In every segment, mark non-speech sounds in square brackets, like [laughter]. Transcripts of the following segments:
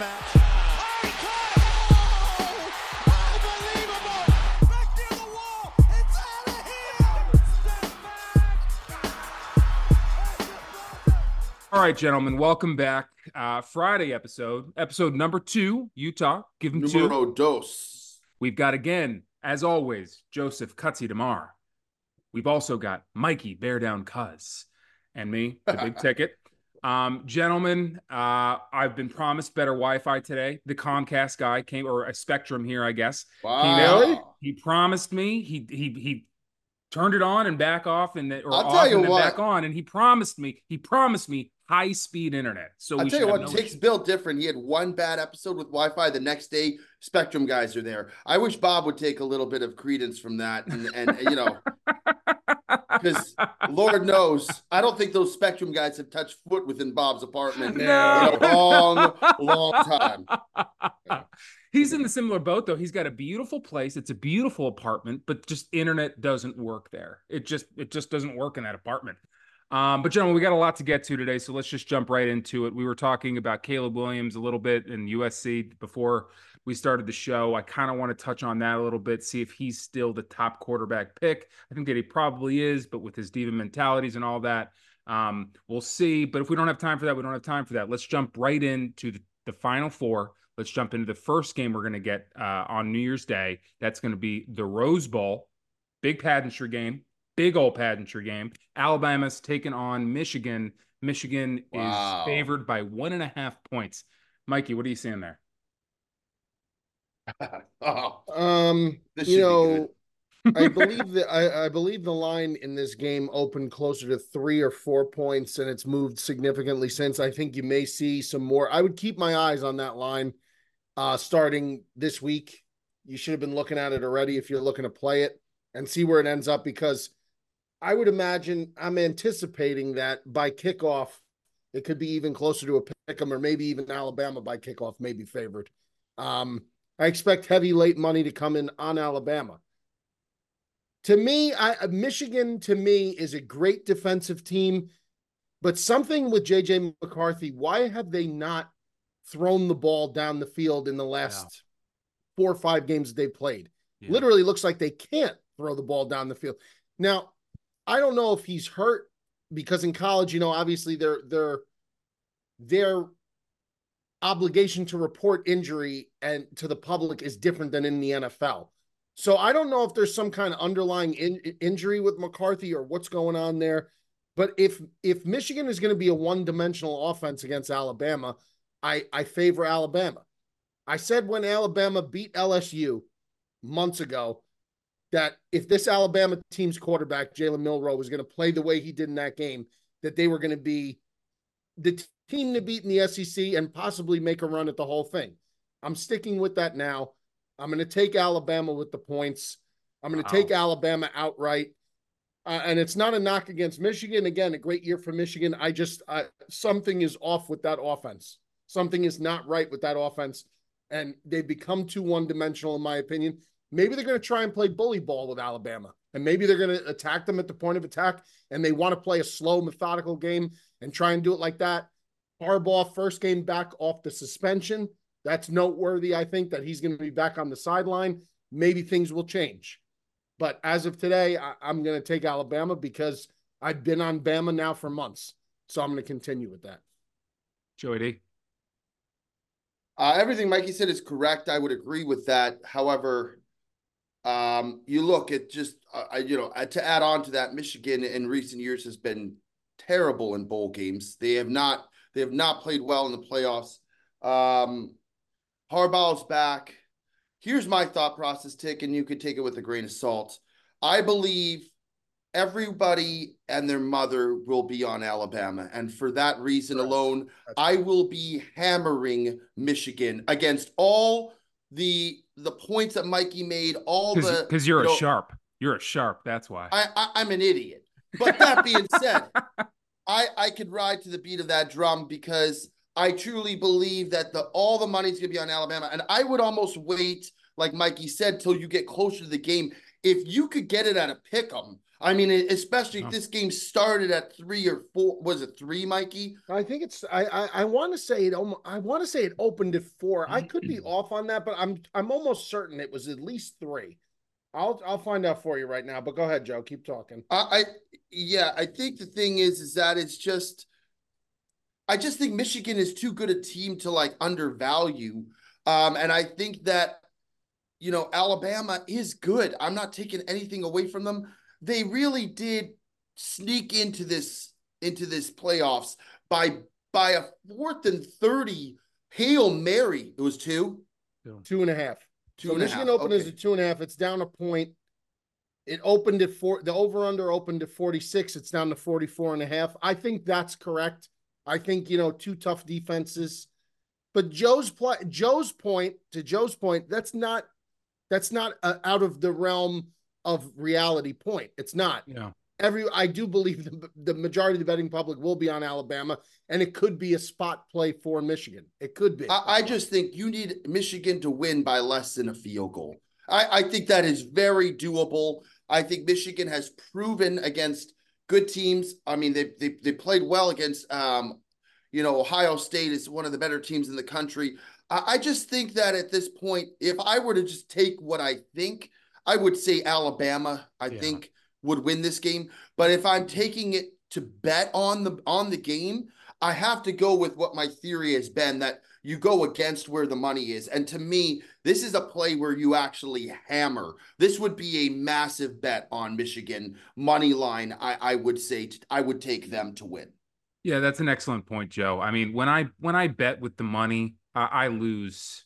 match. Oh, he caught it! Unbelievable! Back near the wall. It's out of here. Step back. All right, gentlemen, welcome back. Uh, Friday episode, episode number two, Utah. Give him two. Numero dos. We've got again, as always, Joseph Cutsy Demar. We've also got Mikey Bear Down Cuz and me, the big [laughs] ticket. Um, gentlemen, uh, I've been promised better Wi-Fi today. The Comcast guy came, or a Spectrum here, I guess. Came out. Wow. He promised me. He he he turned it on and back off, and then, or I'll off tell you and what. back on. And he promised me. He promised me high speed internet. So I'll tell you what, no takes issue. Bill different. He had one bad episode with Wi-Fi. The next day, Spectrum guys are there. I wish Bob would take a little bit of credence from that, and and you know, because Lord knows, I don't think those Spectrum guys have touched foot within Bob's apartment No. in a long, long time. [laughs] He's in the similar boat though. He's got a beautiful place. It's a beautiful apartment, but just internet doesn't work there. It just it just doesn't work in that apartment. Um, but gentlemen, we got a lot to get to today, so let's just jump right into it. We were talking about Caleb Williams a little bit in USC before we started the show. I kind of want to touch on that a little bit, see if he's still the top quarterback pick. I think that he probably is, but with his diva mentalities and all that, um, we'll see. But if we don't have time for that, we don't have time for that. Let's jump right into the, the final four. Let's jump into the first game we're going to get uh, on New Year's Day. That's going to be the Rose Bowl, big pageantry game, big old pageantry game. Alabama's taking on Michigan. Michigan Wow. is favored by one and a half points. Mikey, what are you seeing there? [laughs] Oh, Um, This you should be know, I believe [laughs] that I, I believe the line in this game opened closer to three or four points, and it's moved significantly since. I think you may see some more. I would keep my eyes on that line uh starting this week. You should have been looking at it already if you're looking to play it and see where it ends up because I would imagine I'm anticipating that by kickoff, it could be even closer to a pick 'em or maybe even Alabama by kickoff may be favored. Um, I expect heavy late money to come in on Alabama. To me, I Michigan to me is a great defensive team, but something with JJ McCarthy, why have they not thrown the ball down the field in the last four or five games they played? Yeah. Literally looks like they can't throw the ball down the field. Now, I don't know if he's hurt because in college, you know, obviously their their their obligation to report injury and to the public is different than in the NFL. So I don't know if there's some kind of underlying in, injury with McCarthy or what's going on there. But if if Michigan is going to be a one-dimensional offense against Alabama, I I favor Alabama. I said when Alabama beat LSU months ago that if this Alabama team's quarterback Jalen Milroe was going to play the way he did in that game, that they were going to be the team to beat in the SEC and possibly make a run at the whole thing. I'm sticking with that now. I'm going to take Alabama with the points. I'm going to Wow. take Alabama outright. Uh, and it's not a knock against Michigan. Again, a great year for Michigan. I just uh, something is off with that offense. Something is not right with that offense, and they've become too one-dimensional, in my opinion. Maybe they're going to try and play bully ball with Alabama, and maybe they're going to attack them at the point of attack, and they want to play a slow, methodical game and try and do it like that. Harbaugh, first game back off the suspension. That's noteworthy, I think, that he's going to be back on the sideline. Maybe things will change. But as of today, I, I'm going to take Alabama because I've been on Bama now for months. So I'm going to continue with that. Joey D. Uh, everything Mikey said is correct. I would agree with that. However, um, you look at just uh, I- you know to add on to that, Michigan in recent years has been terrible in bowl games. They have not they have not played well in the playoffs. Um, Harbaugh's back. Here's my thought process, Tick, and you could take it with a grain of salt. I believe everybody and their mother will be on Alabama, and for that reason alone, I will be hammering Michigan against all the the points that Mikey made. All the Because you're you a know, sharp. You're a sharp. That's why. I, I I'm an idiot. But that being [laughs] said, I I could ride to the beat of that drum because I truly believe that the all the money's gonna be on Alabama, and I would almost wait, like Mikey said, till you get closer to the game. If you could get it at a pick 'em, I mean, especially No. if this game started at three or four. Was it three, Mikey? I think it's I I, I want to say it almo- I want to say it opened at four. I could be Mm-hmm. off on that, but I'm I'm almost certain it was at least three. I'll I'll find out for you right now. But go ahead, Joe. Keep talking. I, I yeah, I think the thing is, is that it's just, I just think Michigan is too good a team to like undervalue. Um, and I think that, you know, Alabama is good. I'm not taking anything away from them. They really did sneak into this into this playoffs by by a fourth and thirty hail mary. It was two, Two and a half. two so and Michigan half. opened as a two and a half. It's down a point. It opened at four. The over under opened at 46. It's down to 44 and a half. I think that's correct. I think, you know, two tough defenses. But Joe's play, Joe's point to Joe's point, that's not, that's not uh, out of the realm of reality point. It's not. Yeah. Every, I do believe [laughs] the, the majority of the betting public will be on Alabama, and it could be a spot play for Michigan. It could be. I, I just think you need Michigan to win by less than a field goal. I, I think that is very doable. I think Michigan has proven against good teams. I mean, they they, they played well against um, you know, Ohio State is one of the better teams in the country. I, I just think that at this point, if I were to just take what I think, I would say Alabama, I Yeah. think, would win this game. But if I'm taking it to bet on the on the game, I have to go with what my theory has been that you go against where the money is. And to me, this is a play where you actually hammer. This would be a massive bet on Michigan money line. I, I would say t- I would take them to win. Yeah, that's an excellent point, Joe. I mean, when I when I bet with the money, I, I lose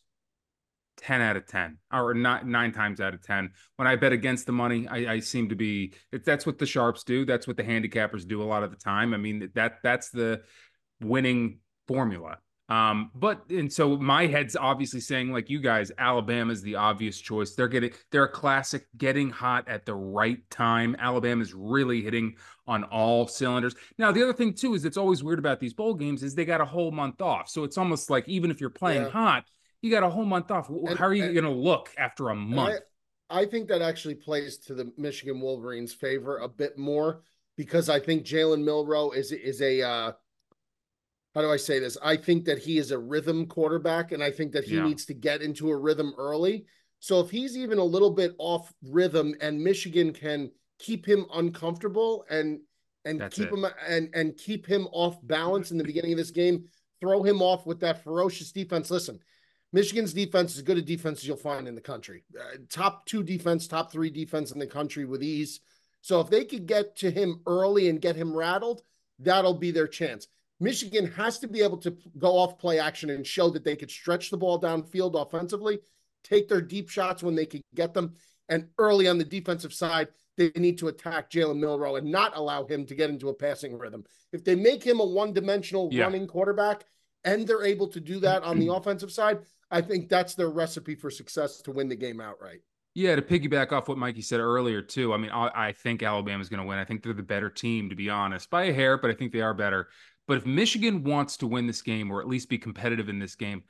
ten out of ten, or not nine times out of ten. When I bet against the money, I, I seem to be. That's what the sharps do. That's what the handicappers do a lot of the time. I mean, that that's the winning formula. Um, but and so my head's obviously saying, like you guys, Alabama's the obvious choice. They're getting they're a classic getting hot at the right time. Alabama's really hitting on all cylinders. Now, the other thing too is it's always weird about these bowl games is they got a whole month off. So it's almost like even if you're playing Yeah. hot, you got a whole month off. And- How are you going to look after a month? I, I think that actually plays to the Michigan Wolverines' favor a bit more because I think Jalen Milroe is is a uh, how do I say this? I think that he is a rhythm quarterback, and I think that he Yeah. needs to get into a rhythm early. So if he's even a little bit off rhythm, and Michigan can keep him uncomfortable and and That's keep it. him and and keep him off balance in the beginning of this game, throw him off with that ferocious defense. Listen, Michigan's defense is as good a defense as you'll find in the country. Uh, top two defense, top three defense in the country with ease. So if they could get to him early and get him rattled, that'll be their chance. Michigan has to be able to go off play action and show that they could stretch the ball downfield offensively, take their deep shots when they could get them, and early on the defensive side, they need to attack Jalen Milroe and not allow him to get into a passing rhythm. If they make him a one-dimensional Yeah. running quarterback and they're able to do that on the [clears throat] offensive side, I think that's their recipe for success to win the game outright. Yeah, to piggyback off what Mikey said earlier too. I mean, I, I think Alabama's going to win. I think they're the better team, to be honest, by a hair, but I think they are better. But if Michigan wants to win this game or at least be competitive in this game,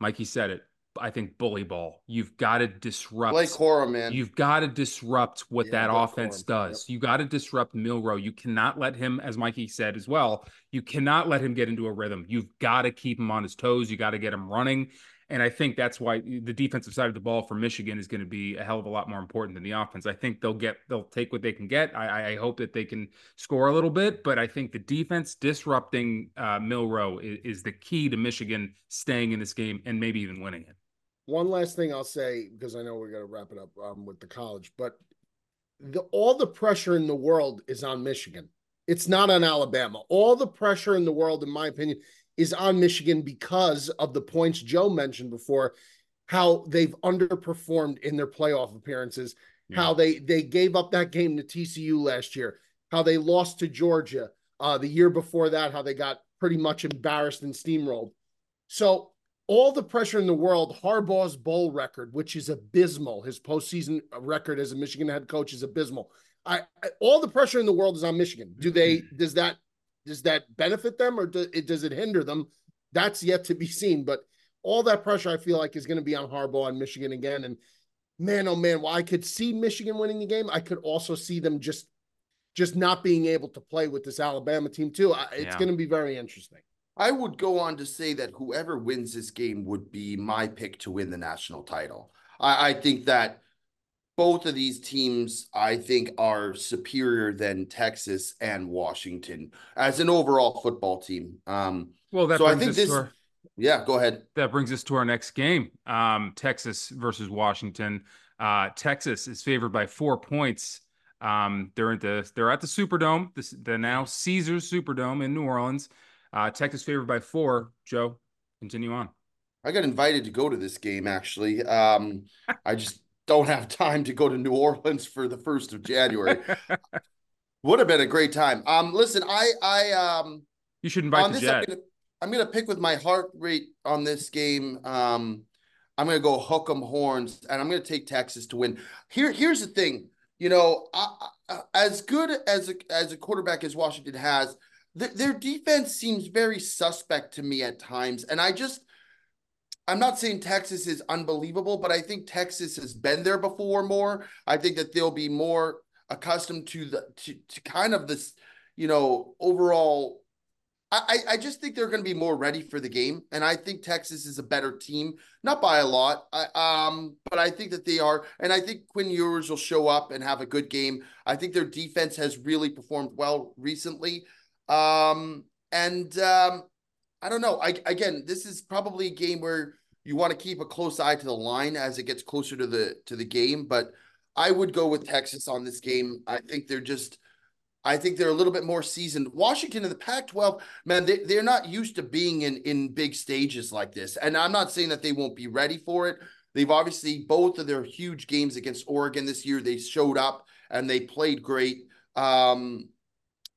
Mikey said it. I think bully ball. You've got to disrupt. Blake Corum, man. You've got to disrupt what Yeah, that Blake offense Corum. does. You got to disrupt Milroe. You cannot let him, as Mikey said as well, you cannot let him get into a rhythm. You've got to keep him on his toes. You got to get him running. And I think that's why the defensive side of the ball for Michigan is going to be a hell of a lot more important than the offense. I think they'll get, they'll take what they can get. I, I hope that they can score a little bit, but I think the defense disrupting uh, Milroe is, is the key to Michigan staying in this game and maybe even winning it. One last thing I'll say because I know we're going to wrap it up um, with the college, but the all the pressure in the world is on Michigan. It's not on Alabama. All the pressure in the world, in my opinion, is on Michigan because of the points Joe mentioned before, how they've underperformed in their playoff appearances, Yeah. how they they gave up that game to TCU last year, how they lost to Georgia uh, the year before that, how they got pretty much embarrassed and steamrolled. So all the pressure in the world, Harbaugh's bowl record, which is abysmal, his postseason record as a Michigan head coach is abysmal. I, I all the pressure in the world is on Michigan. Do they [clears throat] does that does that benefit them or do, it, does it hinder them? That's yet to be seen. But all that pressure I feel like is going to be on Harbaugh and Michigan again. And man, oh man, while I could see Michigan winning the game, I could also see them just just not being able to play with this Alabama team too. I, it's Yeah. going to be very interesting. I would go on to say that whoever wins this game would be my pick to win the national title. I, I think that both of these teams, I think, are superior than Texas and Washington as an overall football team. Um, Well, that So I brings think us this- to our, yeah, go ahead. that brings us to our next game. Um, Texas versus Washington. Uh, Texas is favored by four points. Um, they're at the they're at the Superdome, this, the now Caesars Superdome in New Orleans. Uh, Texas favored by four. Joe, continue on. I got invited to go to this game actually. Um, I just don't have time to go to New Orleans for the first of January. [laughs] Would have been a great time. Um, listen, I I um you should invite on this I'm gonna, I'm gonna pick with my heart rate on this game. Um, I'm gonna go hook 'em horns, and I'm gonna take Texas to win. Here, here's the thing. You know, I, I, as good as a as a quarterback as Washington has, th- their defense seems very suspect to me at times, and I just. I'm not saying Texas is unbelievable, but I think Texas has been there before more. I think that they'll be more accustomed to the to, to kind of this, you know, overall I, I just think they're going to be more ready for the game, and I think Texas is a better team, not by a lot. I, um, but I think that they are, and I think Quinn Ewers will show up and have a good game. I think their defense has really performed well recently, um, and um, I don't know. I again, this is probably a game where you want to keep a close eye to the line as it gets closer to the to the game, but I would go with Texas on this game. I think they're just. I think they're a little bit more seasoned. Washington in the Pac-12, man, they, they're not used to being in in big stages like this. And I'm not saying that they won't be ready for it. They've obviously both of their huge games against Oregon this year, they showed up and they played great. Um,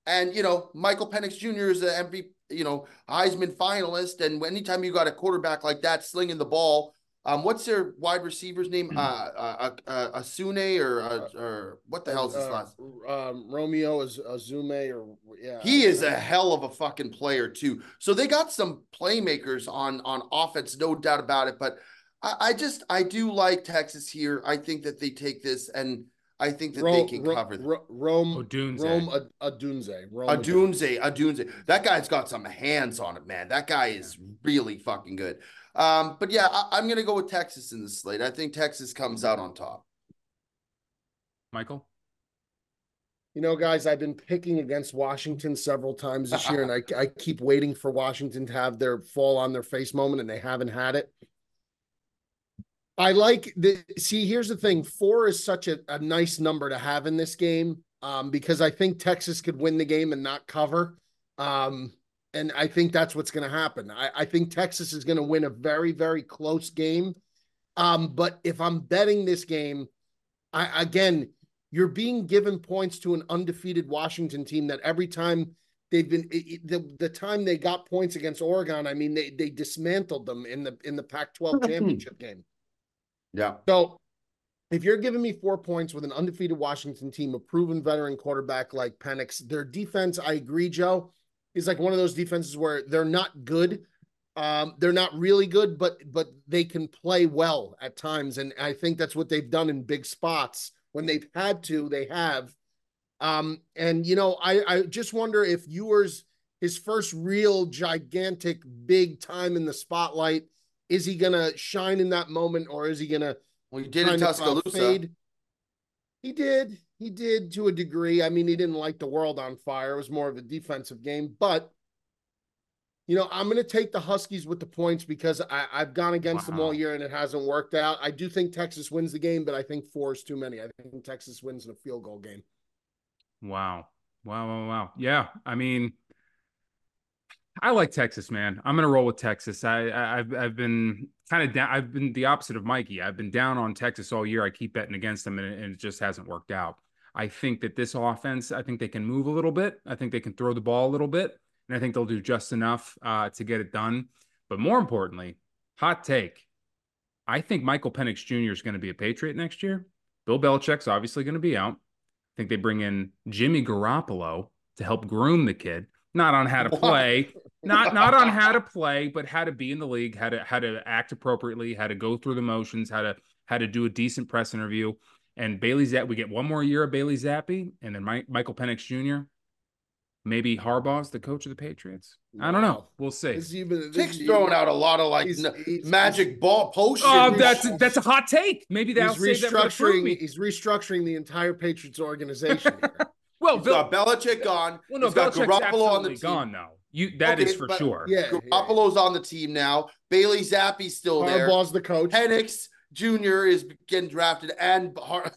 and you know, Michael Penix Jr. is an MVP, you know, Heisman finalist. And anytime you got a quarterback like that slinging the ball, um, what's their wide receiver's name? [clears throat] Uh, uh, uh, uh Asune or uh, or what the hell's his Uh, last? Um, Romeo is Azume or yeah. He is a hell of a fucking player too. So they got some playmakers on on offense, no doubt about it. But I, I just I do like Texas here. I think that they take this, and I think that they can cover. them. Ro- Rome Odunze. Rome Ad- Adunze. Rome Adunze, Adunze. That guy's got some hands on it, man. That guy is really fucking good. Um, but yeah, I, I'm gonna go with Texas in the slate. I think Texas comes out on top. Michael. You know, guys, I've been picking against Washington several times this year, and I, [laughs] I keep waiting for Washington to have their fall on their face moment, and they haven't had it. I like the see. Here's the thing: four is such a, a nice number to have in this game, um, because I think Texas could win the game and not cover, um, and I think that's what's going to happen. I, I think Texas is going to win a very, very close game. Um, but if I'm betting this game, I again, you're being given points to an undefeated Washington team that every time they've been it- the the time they got points against Oregon, I mean they they dismantled them in the in the Pac-12 [laughs] championship game. Yeah. So if you're giving me four points with an undefeated Washington team, a proven veteran quarterback like Penix, their defense, I agree, Joe, is like one of those defenses where they're not good. Um, they're not really good, but but they can play well at times, and I think that's what they've done in big spots when they've had to. They have, um, and you know, I I just wonder if Ewers his first real gigantic big time in the spotlight is he gonna shine in that moment or is he gonna Well, you did in Tuscaloosa. fade? He did. He did to a degree. I mean, he didn't light the world on fire. It was more of a defensive game. But, you know, I'm going to take the Huskies with the points because I, I've gone against them all year and it hasn't worked out. I do think Texas wins the game, but I think four is too many. I think Texas wins in a field goal game. Wow. Wow. Wow. Wow. Yeah. I mean, I like Texas, man. I'm gonna roll with Texas. I, I I've I've been kind of down. I've been the opposite of Mikey. I've been down on Texas all year. I keep betting against them, and it, and it just hasn't worked out. I think that this offense, I think they can move a little bit. I think they can throw the ball a little bit, and I think they'll do just enough uh, to get it done. But more importantly, hot take. I think Michael Penix Jr. is going to be a Patriot next year. Bill Belichick's obviously going to be out. I think they bring in Jimmy Garoppolo to help groom the kid, not on how to [laughs] play, not not on how to play, but how to be in the league, how to how to act appropriately, how to go through the motions, how to how to do a decent press interview. and Bailey Zappe. We get one more year of Bailey Zappe, and then Mike, Michael Penix Jr. Maybe Harbaugh's the coach of the Patriots. I don't know. We'll see. This even this Tick's is- throwing out a lot of like he's- he's- magic ball potions. Oh, that's that's a hot take. Maybe they'll He's that for restructuring. He's restructuring the entire Patriots organization. [laughs] here. Well, He's Bill, got Belichick gone. well, no, He's got Belichick's Garoppolo on the team. gone now. You that is Okay, for sure. yeah, Garoppolo's on the team now. Bailey Zappe's still there. Harbaugh's the coach. Penix Jr. is getting drafted, and [laughs] Har-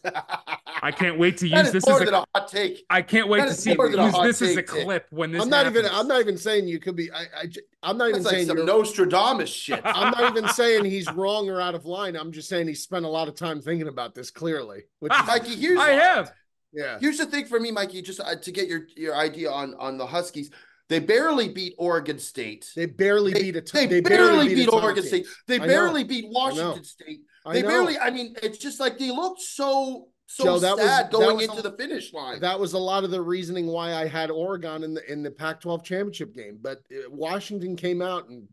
I can't wait to use this as a. a hot take. I can't wait to see more than a use hot this as a take, clip when this. I'm not even. I'm not even saying you could be. I. I j- I'm not even like saying some you're. Nostradamus shit. [laughs] I'm not even saying he's wrong or out of line. I'm just saying he spent a lot of time thinking about this clearly. Which is, Mikey, here's I have. Yeah. Here's the thing for me, Mikey, just uh, to get your your idea on on the Huskies. They barely beat Oregon State. They barely They, beat a. T- they barely a beat of Oregon. State. They barely beat. Washington State. They barely. I mean, it's just like they looked so so Joe, that was- sad that going was into a- the finish line. That was a lot of the reasoning why I had Oregon in the in the Pac-12 championship game. But uh, Washington came out and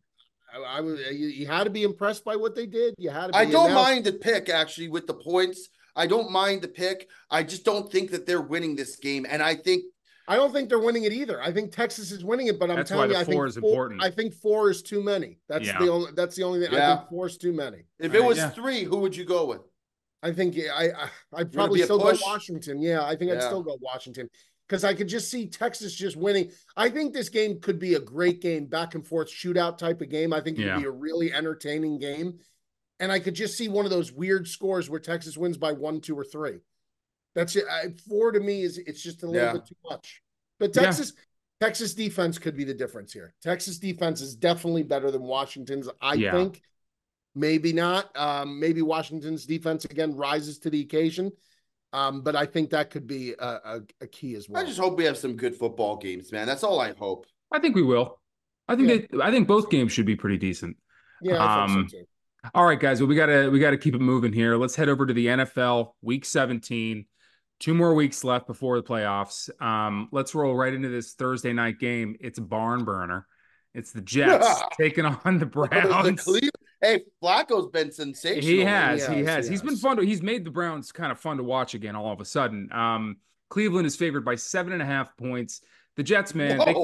I, I was you, you had to be impressed by what they did. You had to. Be. I don't mind the pick actually with the points. I don't mind the pick. I just don't think that they're winning this game, and I think I don't think they're winning it either. I think Texas is winning it, but I'm That's why telling the you, I think four is four, important. I think four is too many. That's Yeah. the only. That's the only thing. I Yeah. think four is too many. if it was yeah. three, who would you go with? I think I, I I'd probably still push? go Washington. Yeah, I think I'd still go Washington because I could just see Texas just winning. I think this game could be a great game, back and forth shootout type of game. I think it Yeah. could be a really entertaining game, and I could just see one of those weird scores where Texas wins by one, two, or three. That's it. I, four to me is it's just a little Yeah. bit too much. But Yeah. Texas. Texas defense could be the difference here. Texas defense is definitely better than Washington's, I Yeah. think. Maybe not. Um, maybe Washington's defense again rises to the occasion. Um, but I think that could be a, a, a key as well. I just hope we have some good football games, man. That's all I hope. I think we will. I think Yeah. they, I think both games should be pretty decent. yeah, I um, think so too. All right, guys. Well, we gotta we gotta keep it moving here. Let's head over to the NFL Week 17. Two more weeks left before the playoffs. Um, let's roll right into this Thursday night game. It's a barn burner. It's the Jets [laughs] taking on the The Browns. Cleve- hey, Flacco's been sensational. He has, He he has, has. he He's been fun to. He's made the Browns kind of fun to watch again. All of a sudden, um, Cleveland is favored by seven and a half points. The Jets, man, they,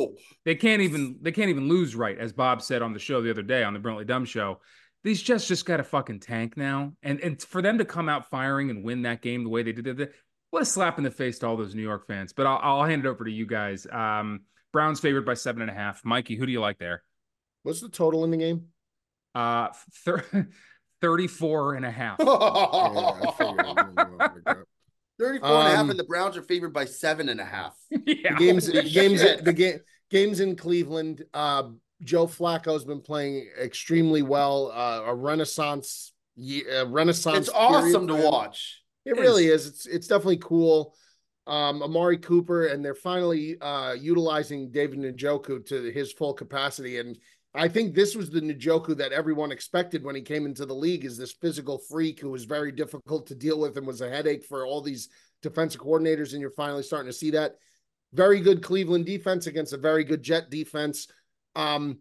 they can't even they can't even lose right, as Bob said on the show the other day on the Brilliantly Dumb show. These Jets just got a fucking tank now, and and for them to come out firing and win that game the way they did, it, what a slap in the face to all those New York fans. But I'll, I'll hand it over to you guys. Um, Browns favored by seven and a half. Mikey, who do you like there? What's the total in the game? Uh, thir- [laughs] 34 and a half. Yeah, I figured it was [laughs] gonna go like that. 34 and a half, Um, and the Browns are favored by seven and a half. [laughs] yeah. The games, the games, shit. the game, games in Cleveland. Uh, Joe Flacco's been playing extremely well. Uh, a renaissance, a renaissance. It's awesome to watch. It It really is. It's it's definitely cool. Um, Amari Cooper, and they're finally uh, utilizing David Njoku to his full capacity. And I think this was the Njoku that everyone expected when he came into the league is this physical freak who was very difficult to deal with and was a headache for all these defensive coordinators. And you're finally starting to see that. Very good Cleveland defense against a very good Jet defense. Um,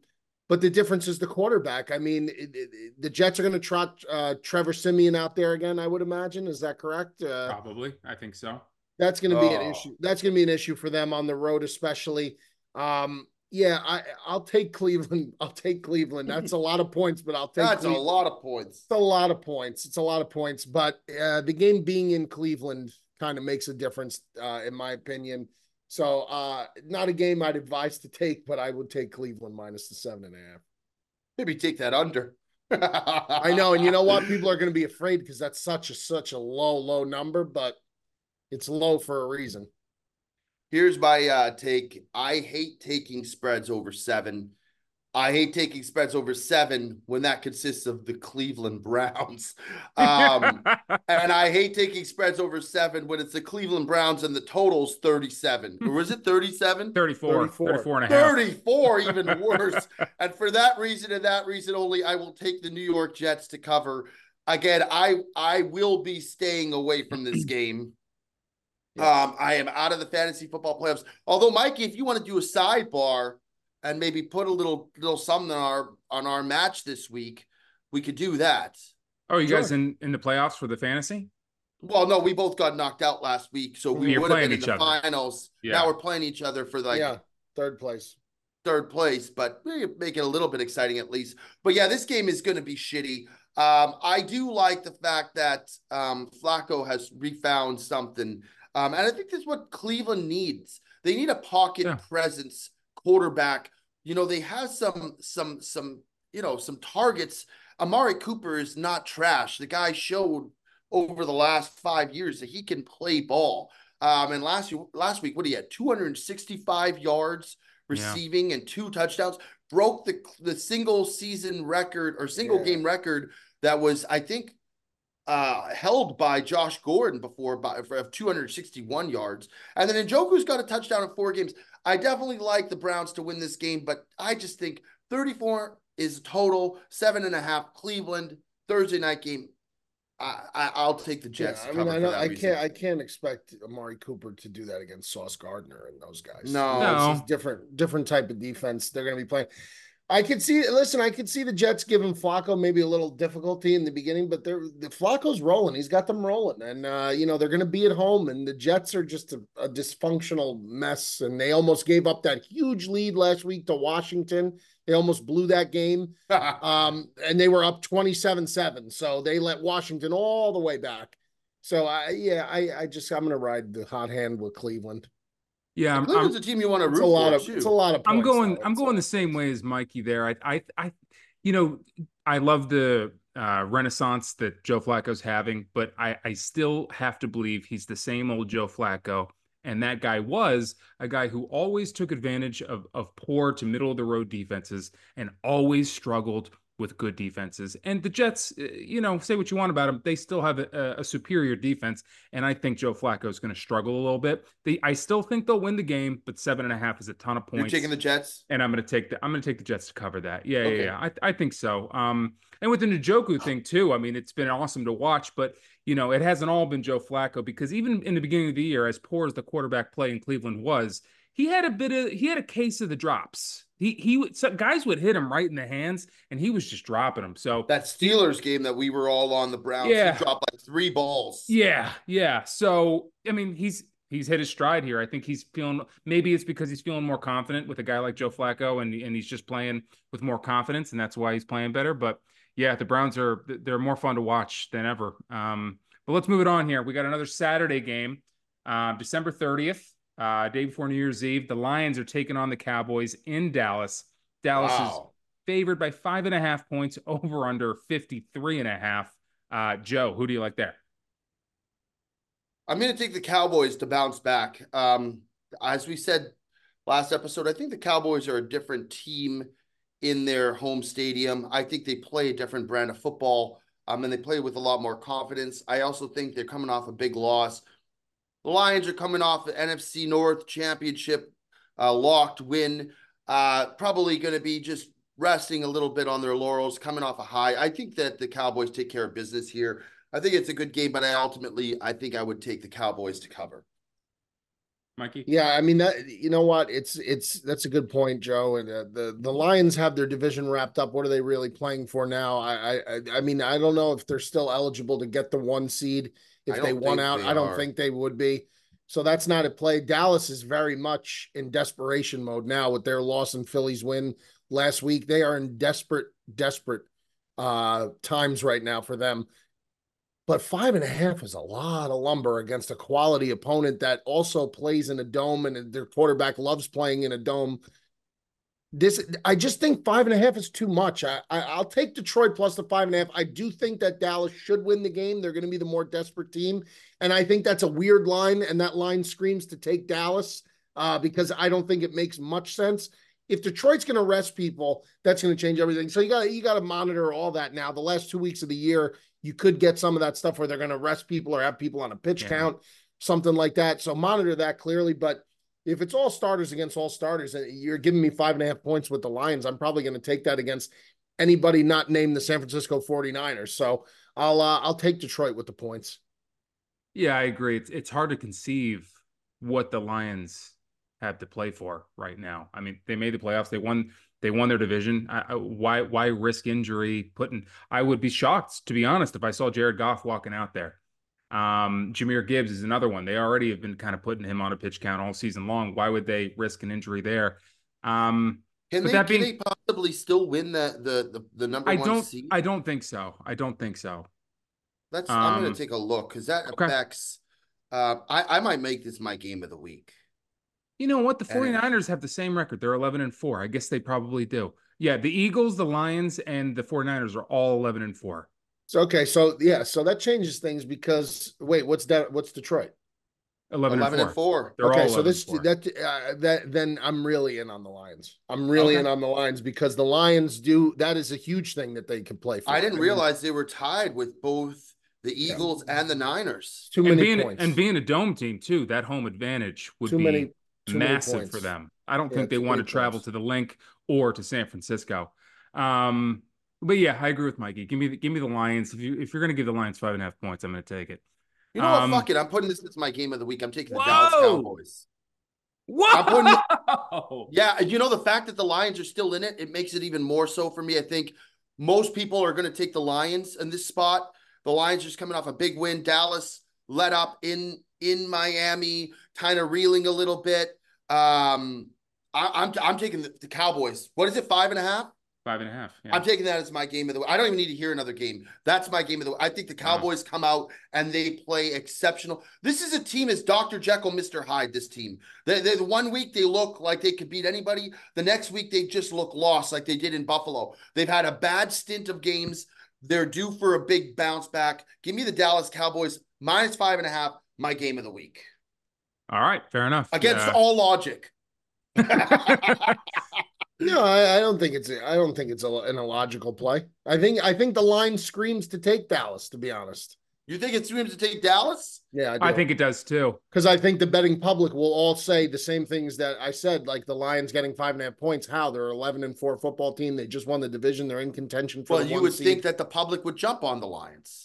but the difference is the quarterback. I mean, it, it, the Jets are going to trot uh, Trevor Siemian out there again. I would imagine. Is that correct? Uh, Probably. I think so. that's going to be an Oh. issue. That's going to be an issue for them on the road, especially. Um, yeah, I I'll take Cleveland. [laughs] I'll take Cleveland. That's a lot of points, but I'll take That's a lot of points. It's a lot of points. It's a lot of points, but uh, the game being in Cleveland kind of makes a difference, uh, in my opinion. So, uh, not a game I'd advise to take, but I would take Cleveland minus the seven and a half. Maybe take that under. I know, and you know what? [laughs] People are going to be afraid because that's such a such a low low number, but it's low for a reason. Here's my uh, take. I hate taking spreads over seven. I hate taking spreads over seven when that consists of the Cleveland Browns. [laughs] Um, and I hate taking spreads over seven when it's the Cleveland Browns and the total's 37. [laughs] Or is it 37? 34, 34. 34 and a half. 34, even [laughs] worse. and for that reason and that reason only, I will take the New York Jets to cover. Again, I I will be staying away from this [clears throat] game. Um, I am out of the fantasy football playoffs. Although, Mikey, if you want to do a sidebar and maybe put a little little something on our on our match this week, we could do that. Oh, you guys in, in the playoffs for the fantasy? Well, no, we both got knocked out last week, so we would have playing been in the other. finals. Yeah. Now we're playing each other for like yeah, third place. third place, but make it a little bit exciting at least. But yeah, this game is going to be shitty. Um, I do like the fact that um, Flacco has refound something, um, and I think that's what Cleveland needs. They need a pocket Yeah. presence quarterback. You know, they have some some some you know some targets. Amari Cooper is not trash. The guy showed over the last five years that he can play ball. Um, and last last week, what he had 265 yards Yeah. receiving and two touchdowns, broke the the single season record or single Yeah. game record that was, I think, uh, held by Josh Gordon before by of 261 yards. And then Njoku's got a touchdown in four games. I definitely like the Browns to win this game, but I just think 34 is total, seven and a half Cleveland Thursday night game. I, I I'll take the Yeah, Jets. to I mean, I know I can't I can't expect Amari Cooper to do that against Sauce Gardner and those guys. No. You it's No. just different different type of defense they're going to be playing. I could see. Listen, I could see the Jets giving Flacco maybe a little difficulty in the beginning, but they're the Flacco's rolling. He's got them rolling, and uh, you know they're going to be at home. And the Jets are just a, a dysfunctional mess, and they almost gave up that huge lead last week to Washington. They almost blew that game, [laughs] um, and they were up twenty-seven-seven. So they let Washington all the way back. So I, yeah, I, I just I'm going to ride the hot hand with Cleveland. Yeah, I'm, I'm, Cleveland's a team you want to It's root a lot for of too. it's a lot of. I'm going. though. I'm It's going a- the same way as Mikey there. I, I, I, you know, I love the uh, renaissance that Joe Flacco's having, but I, I still have to believe he's the same old Joe Flacco. And that guy was a guy who always took advantage of of poor to middle of the road defenses and always struggled with good defenses. And the Jets, uh, you know, say what you want about them, they still have a, a superior defense. And I think Joe Flacco is going to struggle a little bit. They, I still think they'll win the game, but seven and a half is a ton of You're points taking the Jets. and I'm going to take the I'm going to take the Jets to cover that. Yeah, Okay. yeah, yeah. I I think so. Um, and with the Njoku thing too. I mean, it's been awesome to watch, but you know, it hasn't all been Joe Flacco because even in the beginning of the year, as poor as the quarterback play in Cleveland was, he had a bit of he had a case of the drops. He he would so guys would hit him right in the hands, and he was just dropping them. So That Steelers game that we were all on the Browns, Yeah. he dropped like three balls. Yeah, yeah. So I mean, he's he's hit his stride here. I think he's feeling maybe it's because he's feeling more confident with a guy like Joe Flacco, and and he's just playing with more confidence, and that's why he's playing better. But yeah, the Browns are they're more fun to watch than ever. Um, but let's move it on here. We got another Saturday game, uh, December thirtieth, uh, day before New Year's Eve. The Lions are taking on the Cowboys in Dallas. Dallas is favored by five and a half points [laughs] over under 53 and a half. Uh, Joe, who do you like there? I'm going to take the Cowboys to bounce back. Um, as we said last episode, I think the Cowboys are a different team in their home stadium. I think they play a different brand of football, um, and they play with a lot more confidence. I also think they're coming off a big loss. The Lions are coming off the NFC North Championship uh, locked win. Uh, probably going to be just resting a little bit on their laurels, coming off a high. I think that the Cowboys take care of business here. I think it's a good game, but I ultimately I think I would take the Cowboys to cover. Mikey? Yeah, I mean that. You know what? It's it's that's a good point, Joe. And uh, the the Lions have their division wrapped up. What are they really playing for now? I I I mean I don't know if they're still eligible to get the one seed if they don't won out. they I don't are. think they would be. So that's not at play. Dallas is very much in desperation mode now with their loss and Philly's win last week. They are in desperate, desperate uh times right now for them. But five and a half is a lot of lumber against a quality opponent that also plays in a dome and their quarterback loves playing in a dome. This I just think five and a half is too much. I, I I'll take Detroit plus the five and a half. I do think that Dallas should win the game. They're going to be the more desperate team, and I think that's a weird line, and that line screams to take Dallas uh, because I don't think it makes much sense. If Detroit's going to rest people, that's going to change everything. So you got you got to monitor all that now. The last two weeks of the year, you could get some of that stuff where they're going to rest people or have people on a pitch Yeah. count, something like that. So monitor that clearly. But if it's all starters against all starters, and you're giving me five and a half points with the Lions, I'm probably going to take that against anybody not named the San Francisco 49ers. So I'll uh, I'll take Detroit with the points. Yeah, I agree. It's it's hard to conceive what the Lions have to play for right now. I mean, they made the playoffs. They won. They won their division. I, I, why why risk injury? Putting I would be shocked to be honest if I saw Jared Goff walking out there. Um, Jahmyr Gibbs is another one. They already have been kind of putting him on a pitch count all season long. Why would they risk an injury there? Um, Can they, that can being- they possibly still win the the the, the number I one don't. seed? I don't think so. I don't think so. Let's. I'm um, gonna take a look because that okay. affects. Uh, I I might make this my game of the week. You know what? The And- 49ers have the same record. They're 11 and 4. I guess they probably do. Yeah, the Eagles, the Lions, and the 49ers are all 11 and 4. So okay, so yeah, so that changes things because wait, what's that? What's Detroit? 11, Eleven and and 4. They're all okay, 11 so this and 4. that uh, that then I'm really in on the Lions. I'm really Okay. in on the Lions because the Lions do that is a huge thing that they can play for. I didn't mean, realize they were tied with both the Eagles and the Niners. too and many being points and being a dome team too, that home advantage would too be many too massive for them. I don't Yeah, think they want to travel points. to the Linc or to San Francisco. Um, but yeah, I agree with Mikey. Give me the, give me the Lions. If you if you're gonna give the Lions five and a half points, I'm gonna take it. You know Um, what? Fuck it. I'm putting this as my game of the week. I'm taking the Dallas Whoa! Cowboys. [laughs] Whoa! Yeah, you know the fact that the Lions are still in it, it makes it even more so for me. I think most people are going to take the Lions in this spot. The Lions are just coming off a big win. Dallas let up in in Miami, kind of reeling a little bit. Um, I, I'm I'm taking the, the Cowboys. What is it? Five and a half. Five and a half. Yeah. I'm taking that as my game of the. I don't even need to hear another game. That's my game of the. I think the Cowboys come out and they play exceptional. This is a team as Dr. Jekyll, Mr. Hyde. This team. They, they, the one week they look like they could beat anybody. The next week they just look lost, like they did in Buffalo. They've had a bad stint of games. They're due for a big bounce back. Give me the Dallas Cowboys minus five and a half. My game of the week All right, fair enough. against Yeah. all logic. [laughs] No, I, I don't think it's a, I don't think it's a, an illogical play. I think I think the line screams to take Dallas. To be honest, You think it screams to take Dallas? yeah, I think it does too. because I think the betting public will all say the same things that I said, like the Lions getting five and a half points. How they're eleven and four football team. They just won the division. They're in contention for. Well, the you one would seed. think that the public would jump on the Lions.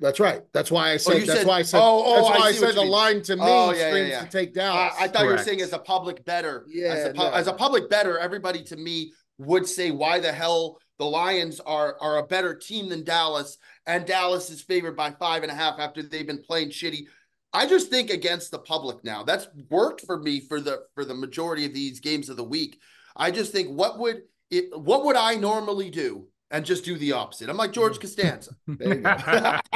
That's right. That's why I said. you that's said- why I said. oh, oh, that's I why I, see what said the mean. line to me Oh, yeah, yeah, screams yeah. to take Uh, I thought you were saying as a public bettor. as, Yeah, a pu- no. as a public bettor, everybody to me would say why the hell the Lions are are a better team than Dallas, and Dallas is favored by five and a half after they've been playing shitty. I just think against the public now. That's worked for me for the for the majority of these games of the week. I just think what would it what would I normally do and just do the opposite. I'm like George Costanza. [laughs] There you go. [laughs]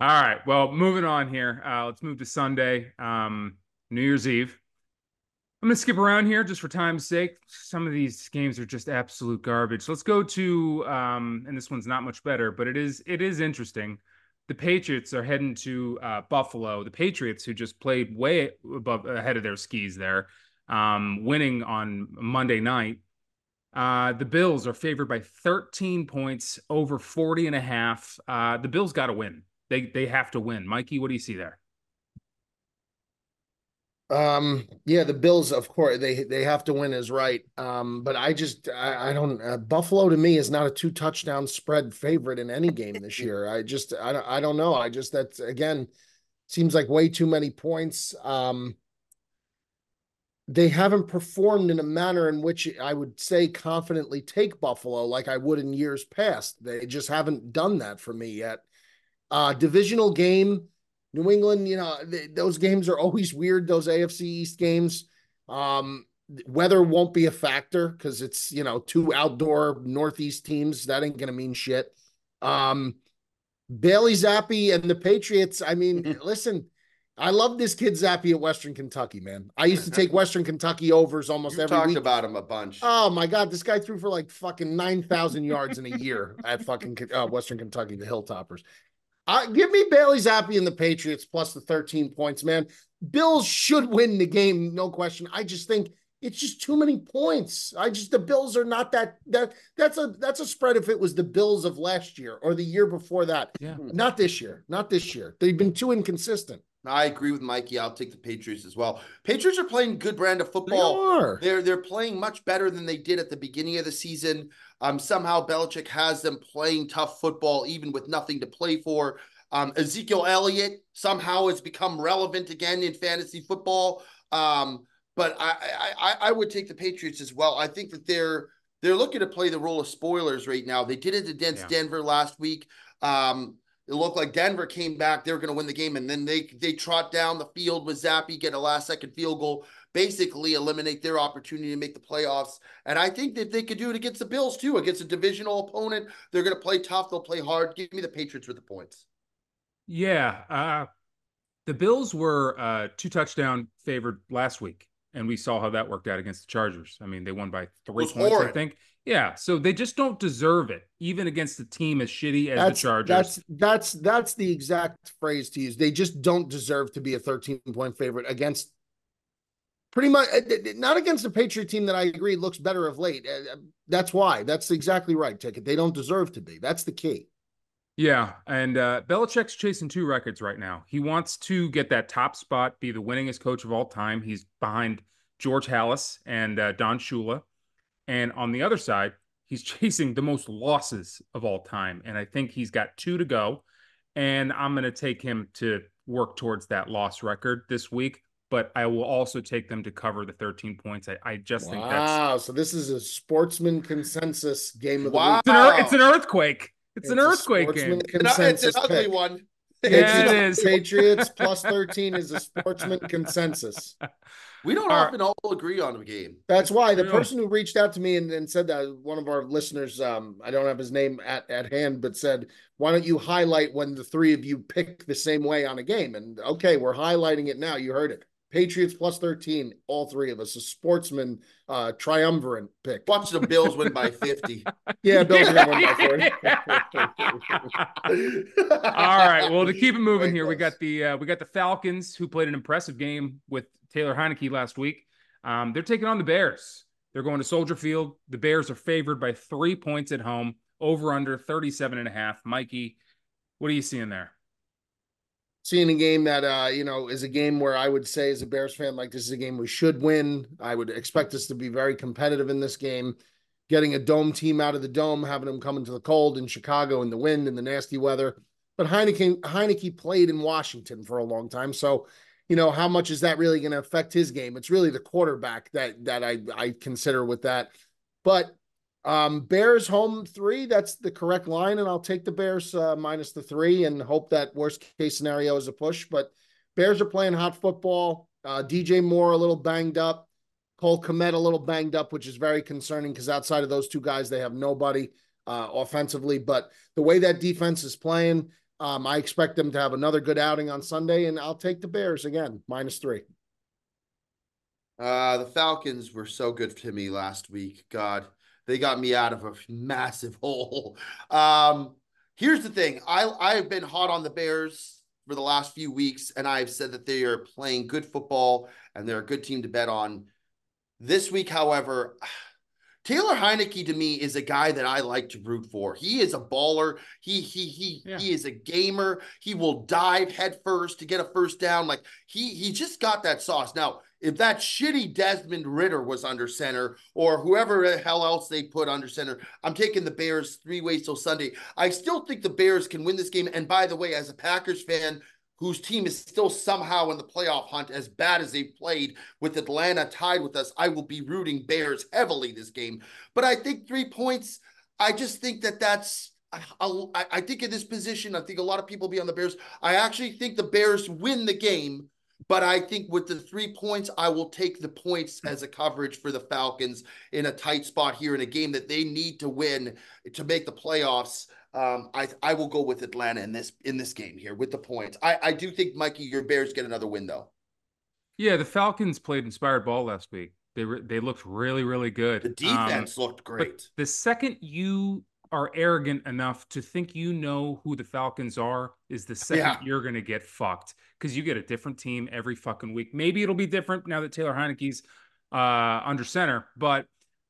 All right. Well, moving on here. Uh, let's move to Sunday, um, New Year's Eve. I'm gonna skip around here just for time's sake. Some of these games are just absolute garbage. Let's go to, um, and this one's not much better, but it is it is interesting. The Patriots are heading to uh, Buffalo. The Patriots, who just played way above ahead of their skis there, um, winning on Monday night. Uh, the Bills are favored by 13 points over 40 and a half. Uh, the Bills got to win. They they have to win. Mikey, what do you see there? Um, yeah, the Bills, of course, they they have to win is right. Um, but I just I, I don't uh, Buffalo to me is not a two touchdown spread favorite in any game this year. I just I don't I don't know. I just that's again seems like way too many points. Um, they haven't performed in a manner in which I would say confidently take Buffalo like I would in years past. They just haven't done that for me yet. Uh, divisional game. New England, you know, th- those games are always weird. Those AFC East games, um, weather won't be a factor because it's you know two outdoor Northeast teams. That ain't gonna mean shit. Um, Bailey Zappe and the Patriots. I mean, [laughs] listen, I love this kid Zappe at Western Kentucky, man. I used to take Western Kentucky overs almost You every talked week. about him a bunch. Oh my God, this guy threw for like fucking nine thousand yards in a year at fucking uh, Western Kentucky, the Hilltoppers. Uh, give me Bailey Zappe and the Patriots plus the thirteen points, man. Bills should win the game, no question. I just think it's just too many points. I just the Bills are not that that that's a that's a spread if it was the Bills of last year or the year before that. Yeah. Not this year. Not this year. They've been too inconsistent. I agree with Mikey. I'll take the Patriots as well. Patriots are playing good brand of They football. are. They're they're playing much better than they did at the beginning of the season. Um, somehow Belichick has them playing tough football, even with nothing to play for. Um, Ezekiel Elliott somehow has become relevant again in fantasy football. Um, but I, I I I would take the Patriots as well. I think that they're they're looking to play the role of spoilers right now. They did it against Yeah. Denver last week. Um, it looked like Denver came back. They were going to win the game, and then they they trot down the field with Zappe, get a last second field goal, basically eliminate their opportunity to make the playoffs. And I think that they could do it against the Bills too, against a divisional opponent. They're going to play tough. They'll play hard. Give me the Patriots with the points. Yeah, uh, the Bills were uh, two touchdown favored last week, and we saw how that worked out against the Chargers. I mean, they won by three points, I think. Yeah, so they just don't deserve it, even against a team as shitty as That's the Chargers. that's that's that's the exact phrase to use. They just don't deserve to be a 13 point favorite against pretty much uh, not against a Patriot team that I agree looks better of late. That's why. That's exactly right, Ticket. They don't deserve to be. That's the key. Yeah, and uh, Belichick's chasing two records right now. He wants to get that top spot, be the winningest coach of all time. He's behind George Halas and uh, Don Shula, and on the other side, he's [laughs] chasing the most losses of all time. And I think he's got two to go. And I'm going to take him to work towards that loss record this week. But I will also take them to cover the 13 points. I, I just think that's Wow. So this is a sportsman consensus game of the week. it's an, it's an earthquake. It's, an earthquake game. It's an- Consensus it's an ugly pick. one. Yeah, it Patriots- is. Patriots [laughs] plus 13 is a sportsman consensus. We don't All right. often all agree on a game. That's why the person who reached out to me and, and said that one of our listeners, um, I don't have his name at, at hand, but said, why don't you highlight when the three of you pick the same way on a game? And okay, we're highlighting it now. You heard it. Patriots plus 13, all three of us, a sportsman uh triumvirate pick. Watch the Bills win by 50. [laughs] Yeah, Bills are gonna win by [laughs] 40. All right. Well, to keep it moving Very here, we got the uh, we got the Falcons who played an impressive game with Taylor Heinicke last week. Um, they're taking on the Bears. They're going to Soldier Field. The Bears are favored by three points at home, over under 37 and a half. Mikey, what are you seeing there? Seeing a game that uh you know is a game where I would say as a Bears fan like this is a game we should win. I would expect us to be very competitive in this game. Getting a dome team out of the dome, having them come into the cold in Chicago in the wind and the nasty weather. But Heinicke Heinicke played in Washington for a long time, so you know how much is that really going to affect his game? It's really the quarterback that that I I consider with that. But um, Bears home three. That's the correct line, and I'll take the Bears uh, minus the three and hope that worst case scenario is a push. But Bears are playing hot football. Uh, DJ Moore a little banged up. Cole Kmet a little banged up, which is very concerning because outside of those two guys, they have nobody uh, offensively. But the way that defense is playing, um, I expect them to have another good outing on Sunday, and I'll take the Bears again minus three. Uh, the Falcons were so good to me last week. God, they got me out of a massive [laughs] hole. Um, here's the thing: I I've been hot on the Bears for the last few weeks, and I've said that they are playing good football and they're a good team to bet on. This week, however, [sighs] Taylor Heinicke to me is a guy that I like to root for. He is a baller. He he he Yeah. he is a gamer. He will dive headfirst to get a first down. Like he he just got that sauce. Now, if that shitty Desmond Ridder was under center or whoever the hell else they put under center, I'm taking the Bears three ways till Sunday. I still think the Bears can win this game. And by the way, as a Packers fan whose team is still somehow in the playoff hunt as bad as they played with Atlanta tied with us, I will be rooting Bears heavily this game. But I think three points, I just think that that's. I, I think in this position, I think a lot of people be on the Bears. I actually think the Bears win the game, but I think with the three points, I will take the points as a coverage for the Falcons in a tight spot here in a game that they need to win to make the playoffs. Um, I I will go with Atlanta in this in this game here with the points. I I do think Mikey, your Bears get another win though. Yeah, the Falcons played inspired ball last week. They re- they looked really really good. The Um, defense looked great. But the second you are arrogant enough to think you know who the Falcons are, is the second Yeah. you're going to get fucked because you get a different team every fucking week. Maybe it'll be different now that Taylor Heinicke's uh, under center, but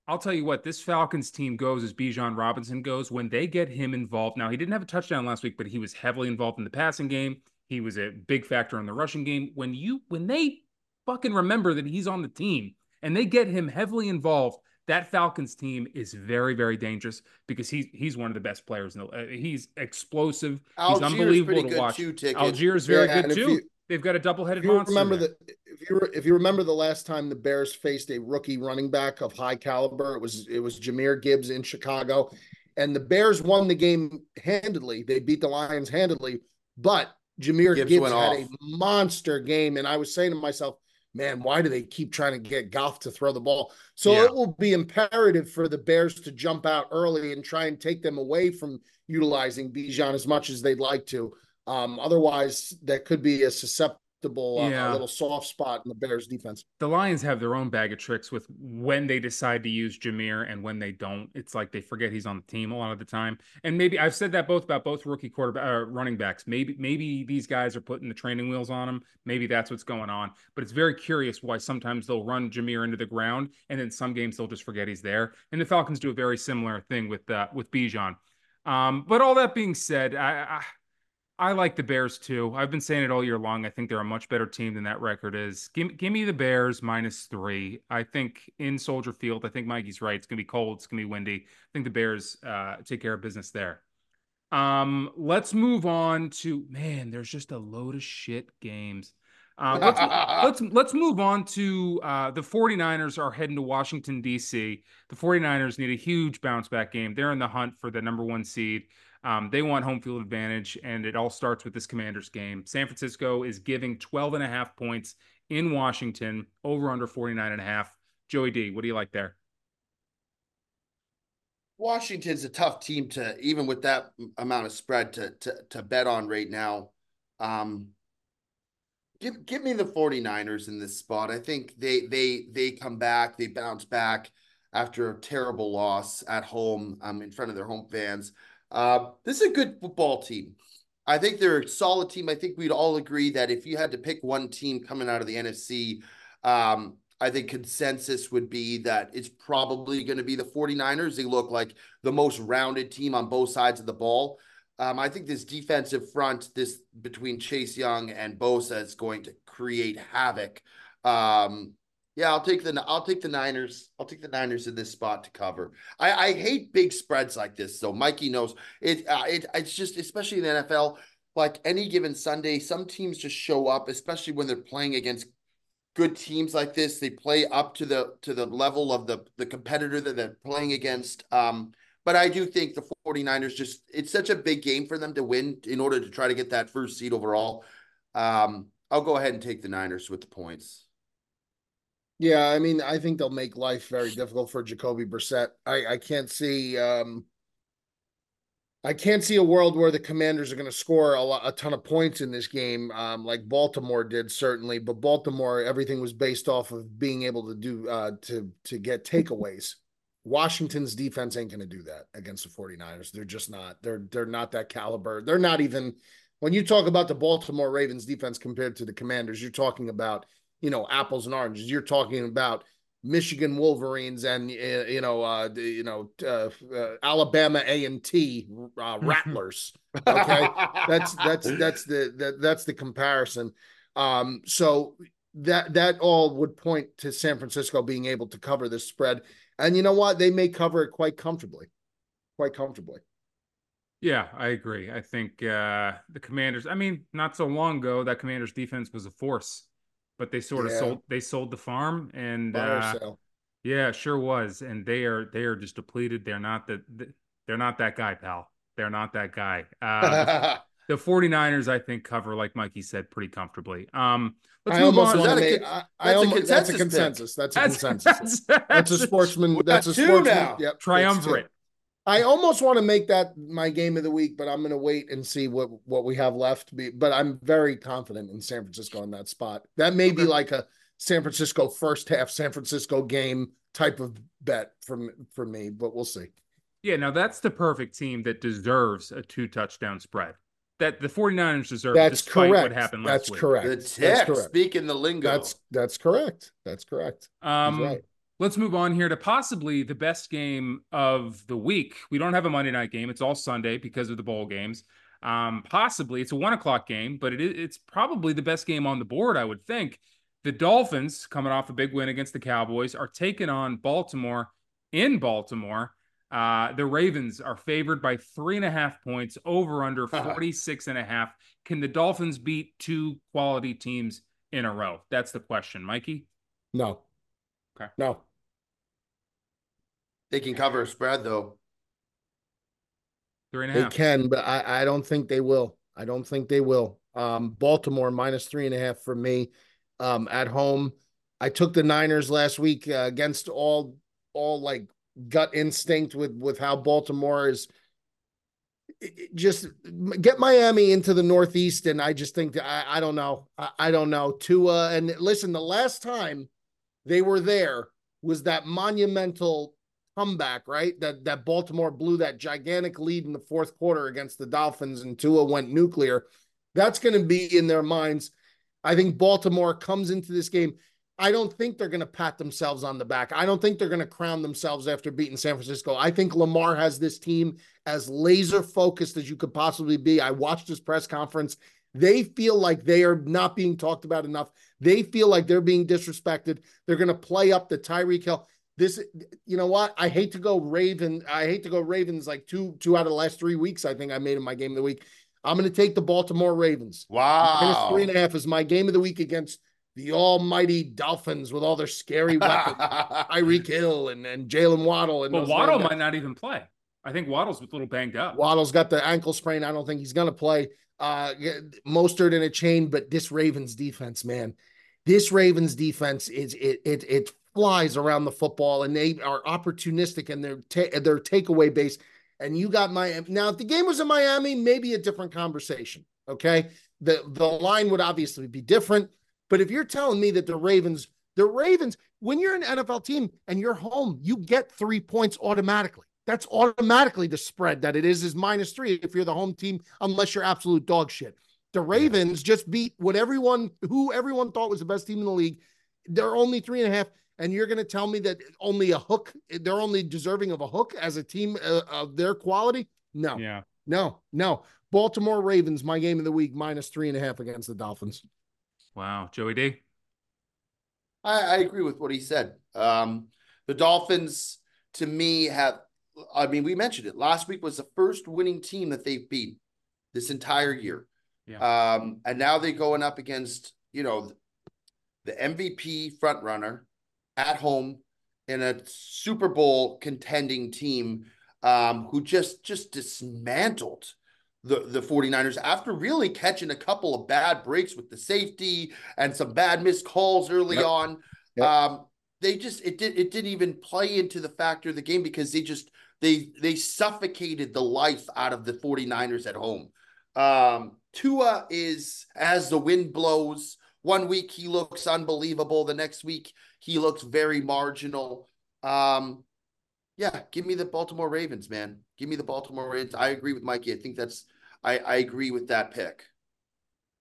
I'll tell you what, this Falcons team goes as Bijan Robinson goes when they get him involved. Now, he didn't have a touchdown last week, but he was heavily involved in the passing game. He was a big factor in the rushing game. When you when they fucking remember that he's on the team and they get him heavily involved, that Falcons team is very, very dangerous because he's he's one of the best players. In the, uh, he's explosive. Allgeier's he's unbelievable pretty to good watch. too, Ticket. Allgeier is very Yeah, good and too. you- They've got a double-headed If you monster. remember there. the if you re- if you remember the last time the Bears faced a rookie running back of high caliber, it was it was Jahmyr Gibbs in Chicago. And the Bears won the game handedly. They beat the Lions handedly, but Jahmyr Gibbs Gibbs, had off. a monster game. And I was saying to myself, man, why do they keep trying to get Goff to throw the ball? So Yeah. it will be imperative for the Bears to jump out early and try and take them away from utilizing Bijan as much as they'd like to. Um, otherwise, that could be a susceptible, Yeah. a little soft spot in the Bears defense. the Lions have their own bag of tricks with when they decide to use Jahmyr and when they don't. It's like they forget he's on the team a lot of the time. And maybe I've said that both about both rookie quarterback uh, running backs. Maybe maybe these guys are putting the training wheels on them. Maybe that's what's going on. But it's very curious why sometimes they'll run Jahmyr into the ground and then some games they'll just forget he's there. And the Falcons do a very similar thing with uh, with Bijan. Um, but all that being said, I, I I like the Bears too. I've been saying it all year long. I think they're a much better team than that record is. Give, give me the Bears minus three. I think in Soldier Field, I think Mikey's right. It's going to be cold. It's going to be windy. I think the Bears uh, take care of business there. Um, let's move on to man. There's just a load of shit games. Uh, let's, [laughs] let's let's move on to uh, the 49ers are heading to Washington D.C. The 49ers need a huge bounce back game. They're in the hunt for the number one seed. Um, they want home field advantage, and it all starts with this Commanders game. San Francisco is giving 12 and a half points in Washington, over under 49 and a half. Joey D, what do you like there? Washington's a tough team to even with that amount of spread to to to bet on right now. Um give give me the 49ers in this spot. I think they they they come back, they bounce back after a terrible loss at home um in front of their home fans. Uh, this is a good football team. I think they're a solid team. I think we'd all agree that if you had to pick one team coming out of the NFC, um, I think consensus would be that it's probably going to be the 49ers. They look like the most rounded team on both sides of the ball. Um, I think this defensive front, this between Chase Young and Bosa, is going to create havoc. Um, yeah, I'll take the I'll take the Niners. I'll take the Niners in this spot to cover. I, I hate big spreads like this, So Mikey knows it. Uh, it it's just especially in the NFL. Like any given Sunday, some teams just show up, especially when they're playing against good teams like this. They play up to the to the level of the the competitor that they're playing against. Um, but I do think the 49ers just it's such a big game for them to win in order to try to get that first seed overall. Um, I'll go ahead and take the Niners with the points. Yeah, I mean, I think they'll make life very difficult for Jacoby Brissett. I, I can't see um I can't see a world where the commanders are going to score a, lot, a ton of points in this game, um, like Baltimore did, certainly. But Baltimore, everything was based off of being able to do uh to to get takeaways. Washington's defense ain't going to do that against the 49ers. They're just not. They're they're not that caliber. They're not even when you talk about the Baltimore Ravens defense compared to the Commanders, you're talking about, you know, apples and oranges. You're talking about Michigan Wolverines and uh, you know, uh, you know, uh, uh, Alabama A and T uh, [laughs] Rattlers. Okay, that's that's [laughs] that's the that, that's the comparison. Um, so that that all would point to San Francisco being able to cover this spread, and you know what? They may cover it quite comfortably, quite comfortably. Yeah, I agree. I think uh, the Commanders. I mean, not so long ago, that Commanders defense was a force, but they sort of Yeah. sold. They sold the farm, and uh, yeah, sure was. And they are they are just depleted. They're not that. They're not that guy, pal. They're not that guy. Uh, the 49ers, [laughs] I think, cover like Mikey said pretty comfortably. Um, let's I move almost on. want to Is that a make. con- I, I that's a almost, that's a consensus consensus. That's a That's, consensus. [laughs] that's, That's a sportsman. That's a sportsman. now. Yep, triumvirate. I almost want to make that my game of the week, but I'm going to wait and see what what we have left. But I'm very confident in San Francisco in that spot. That may be like a San Francisco first half San Francisco game type of bet from for me, but we'll see. Yeah, now that's the perfect team that deserves a two touchdown spread. That the 49ers deserve That's despite correct. what happened last That's week. correct. the That's correct. speaking the lingo. That's that's correct. That's correct. He's Um, right. Let's move on here to possibly the best game of the week. We don't have a Monday night game; it's all Sunday because of the bowl games. Um, possibly it's a one o'clock game, but it is, it's probably the best game on the board. I would think. The Dolphins, coming off a big win against the Cowboys, are taking on Baltimore in Baltimore. Uh, the Ravens are favored by three and a half points, over under [laughs] 46 and a half. Can the Dolphins beat two quality teams in a row? That's the question, Mikey. No. Okay. No. They can cover a spread though. Three and a They half. can, but I, I don't think they will. I don't think they will. Um, Baltimore minus three and a half for me. Um, at home, I took the Niners last week uh, against all all like gut instinct with with how Baltimore is. it- it just get Miami into the Northeast, and I just think that I, I don't know. I, I don't know. Tua and listen, the last time they were there was that monumental comeback, right? That that Baltimore blew that gigantic lead in the fourth quarter against the Dolphins and Tua went nuclear. That's going to be in their minds. I think Baltimore comes into this game. I don't think they're going to pat themselves on the back. I don't think they're going to crown themselves after beating San Francisco. I think Lamar has this team as laser focused as you could possibly be. I watched his press conference. They feel like they are not being talked about enough. They feel like they're being disrespected. They're going to play up the Tyreek Hill this you know what i hate to go raven i hate to go ravens like two two out of the last three weeks i think i made in my game of the week i'm going to take the baltimore ravens Wow. three and a half is my game of the week against the almighty dolphins with all their scary [laughs] weapons Tyreek Hill and, and Jaylen Waddle and But those Waddle guys. might not even play. I think Waddle's with a little banged up. Waddle's got the ankle sprain. I don't think he's going to play. Uh, Mostert in a chain, but this Ravens defense, man, this Ravens defense is it it it flies around the football, and they are opportunistic and they're ta- they're takeaway based. And you got Miami. Now, if the game was in Miami, maybe a different conversation. Okay, the the line would obviously be different. But if you're telling me that the Ravens, the Ravens, when you're an NFL team and you're home, you get three points automatically. That's automatically the spread that it is is minus three if you're the home team, unless you're absolute dog shit. The Ravens just beat what everyone who everyone thought was the best team in the league. They're only three and a half, and you're going to tell me that only a hook, they're only deserving of a hook as a team uh, of their quality? No, Yeah. no, no. Baltimore Ravens, my game of the week, minus three and a half against the Dolphins. Wow. Joey D. I, I agree with what he said. Um, the Dolphins, to me, have. I mean, we mentioned it last week was the first winning team that they've beat this entire year. Um, and now they're going up against you know the MVP front runner at home in a Super Bowl contending team um, who just just dismantled the the 49ers after really catching a couple of bad breaks with the safety and some bad missed calls early Yep. on. Yep. Um, they just it did it didn't even play into the factor of the game because they just they they suffocated the life out of the 49ers at home. Um, Tua is as the wind blows. One week he looks unbelievable. The next week he looks very marginal. Um, yeah, give me the Baltimore Ravens, man. Give me the Baltimore Ravens. I agree with Mikey. I think that's I, I agree with that pick.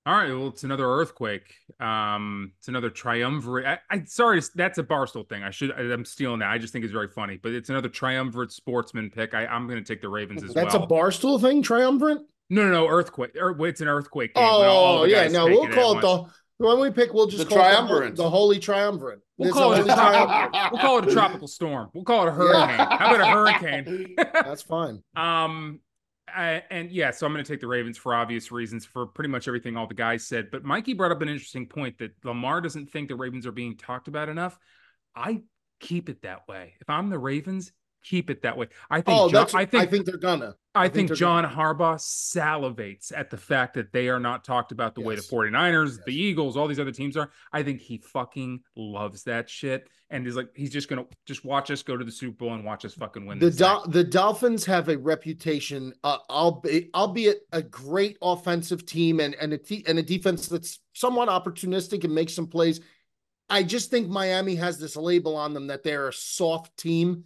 All right. Well, it's another earthquake. Um, it's another triumvirate. I, I sorry, that's a barstool thing. I should. I, I'm stealing that. I just think it's very funny. But it's another triumvirate sportsman pick. I, I'm going to take the Ravens as That's well. That's a barstool thing, triumvirate. no, no, no. Earthquake. Or, it's an earthquake. Game Oh yeah, no, we'll call it once. the when we pick. We'll just The call it the, triumvirate. the holy triumvirate. We'll It's call it a triumvirate. We'll call it a tropical storm. We'll call it a hurricane. How about a hurricane? [laughs] [laughs] That's fine. Um, I, and yeah, so I'm going to take the Ravens for obvious reasons for pretty much everything all the guys said. But Mikey brought up an interesting point that Lamar doesn't think the Ravens are being talked about enough. I keep it that way. If I'm the Ravens, keep it that way. I think. Oh, John. I think. I think they're gonna. I I think, think John Harbaugh salivates at the fact that they are not talked about the way the Yes. 49ers, the Eagles, all these other teams are. I think he fucking loves that shit. And is like, he's just going to just watch us go to the Super Bowl and watch us fucking win The. Dol- the Dolphins have a reputation, uh, albeit, albeit a great offensive team and and a te- and a defense that's somewhat opportunistic and makes some plays. I just think Miami has this label on them that they're a soft team,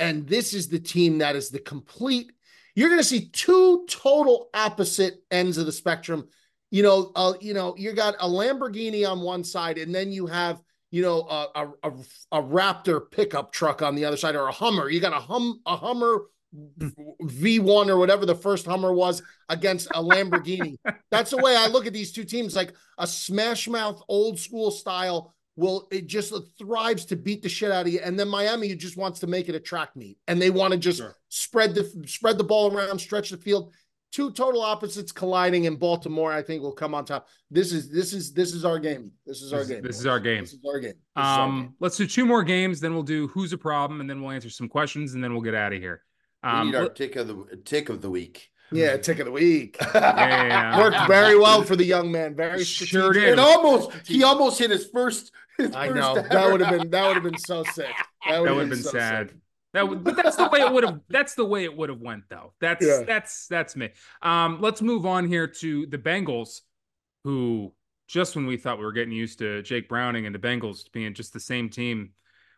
and this is the team that is the complete. You're going to see two total opposite ends of the spectrum. You know, uh, you know, you got a Lamborghini on one side, and then you have you know, a, a, a, a Raptor pickup truck on the other side or a Hummer. You got a hum a Hummer V1 or whatever the first Hummer was against a Lamborghini. [laughs] That's the way I look at these two teams. Like a smash mouth old school style will it just thrives to beat the shit out of you. And then Miami just wants to make it a track meet. And they want to just Sure. spread the spread the ball around, stretch the field. Two total opposites colliding in Baltimore, I think will come on top. This is this is this is our game. This is our This- game. this is our game. This is our game. This is our game. Um, let's do two more games, then we'll do who's a problem, and then we'll answer some questions, and then we'll get out of here. We Um, need our tick of the tick of the week. Yeah, tick of the week. [laughs] yeah. Worked very well for the young man. Very Sure strategic. did. It almost he almost hit his first. His I know that would have been that would have been so sick. That would have would have been so sad. sick. That would, but that's the way it would have. That's the way it would have went, though. That's Yeah. that's that's me. Um, let's move on here to the Bengals, who just when we thought we were getting used to Jake Browning and the Bengals being just the same team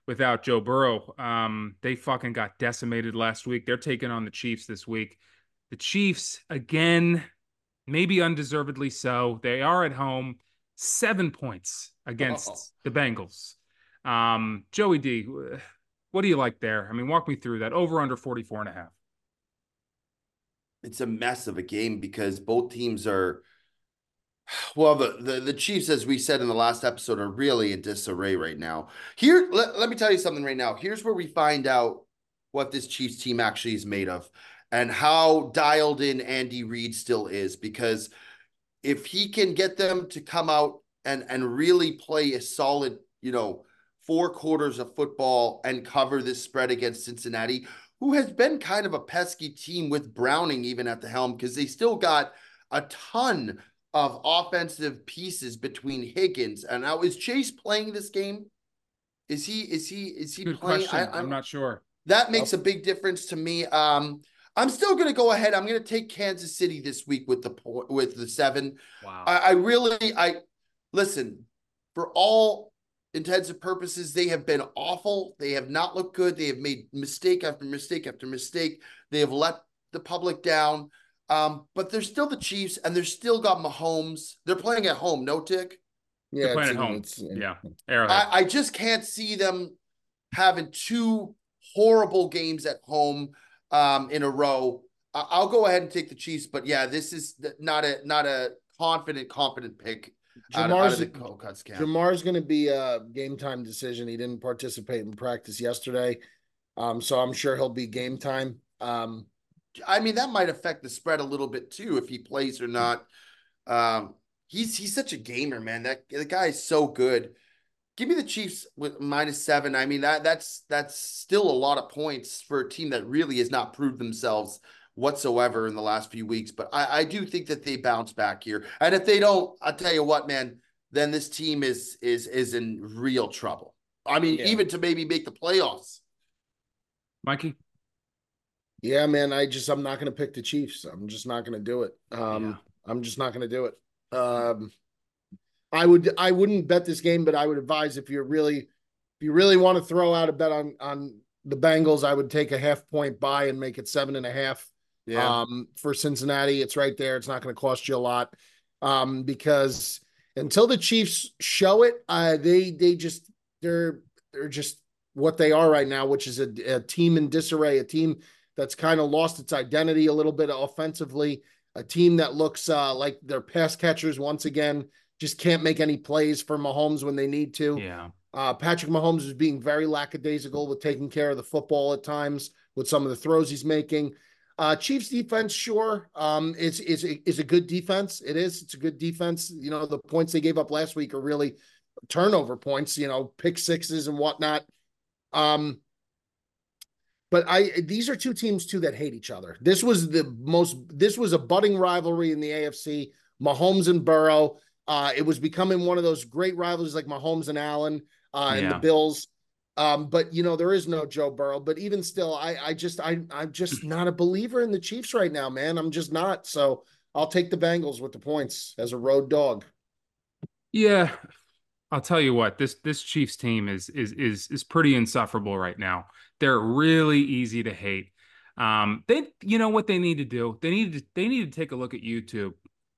without Joe Burrow, um, they fucking got decimated last week. They're taking on the Chiefs this week. The Chiefs again, maybe undeservedly so. They are at home, seven points against Oh. the Bengals. Um, Joey D, what do you like there? I mean, walk me through that. Over under 44 and a half. it's a mess of a game because both teams are well the, the the chiefs as we said in the last episode are really in disarray right now here let, let me tell you something right now here's where we find out what this chiefs team actually is made of and how dialed in andy reid still is because if he can get them to come out and and really play a solid you know four quarters of football and cover this spread against cincinnati who has been kind of a pesky team with Browning even at the helm because they still got a ton of offensive pieces between Higgins and now is Chase playing this game? Is he is he is he Good playing? question. I, I'm not sure. that makes a big difference to me. Um, I'm still going to go ahead. I'm going to take Kansas City this week with the with the seven. Wow. I, I really I listen for all intents and purposes. They have been awful. They have not looked good. They have made mistake after mistake after mistake. They have let the public down. Um, but they're still the Chiefs, and they're still got Mahomes. They're playing at home. No tick. Yeah, They're playing at home. it's- yeah. Arrowhead. I, I just can't see them having two horrible games at home um, in a row. I'll go ahead and take the Chiefs, but yeah, this is not a not a confident, confident pick out, of- out Ja'Marr's of the Colcuts camp. Ja'Marr's going to be a game time decision. He didn't participate in practice yesterday, um, so I'm sure he'll be game time. Um, I mean, that might affect the spread a little bit too if he plays or not. Um, he's he's such a gamer, man. That the guy is so good. Give me the Chiefs with minus seven. I mean that that's that's still a lot of points for a team that really has not proved themselves whatsoever in the last few weeks. But I, I do think that they bounce back here. And if they don't, I'll tell you what, man, then this team is is is in real trouble. I mean, Yeah. even to maybe make the playoffs. Mikey? yeah, man, I just I'm not going to pick the Chiefs. I'm just not going to do it. Um, I'm just not going to do it. Um, I would I wouldn't bet this game, but I would advise if you're really if you really want to throw out a bet on on the Bengals, I would take a half point buy and make it seven and a half. Um, for Cincinnati, it's right there. It's not going to cost you a lot. Um, because until the Chiefs show it, uh, they they just they're they're just what they are right now, which is a, a team in disarray, a team that's kind of lost its identity a little bit offensively, a team that looks uh, like their pass catchers once again just can't make any plays for Mahomes when they need to. Yeah. Uh, Patrick Mahomes is being very lackadaisical with taking care of the football at times with some of the throws he's making. Uh, Chiefs defense, sure, um, is is is a good defense. It is. It's a good defense. You know, the points they gave up last week are really turnover points. You know, pick sixes and whatnot. Um, but I these are two teams too that hate each other. This was the most. This was a budding rivalry in the AFC. Mahomes and Burrow. Uh, it was becoming one of those great rivalries like Mahomes and Allen uh, and the Bills. Um, but you know, there is no Joe Burrow. But even still, I I just I I'm just [clears throat] not a believer in the Chiefs right now, man. I'm just not. So I'll take the Bengals with the points as a road dog. Yeah, I'll tell you what this this Chiefs team is is is is pretty insufferable right now. They're really easy to hate. Um, they you know what they need to do? They need to they need to take a look at YouTube.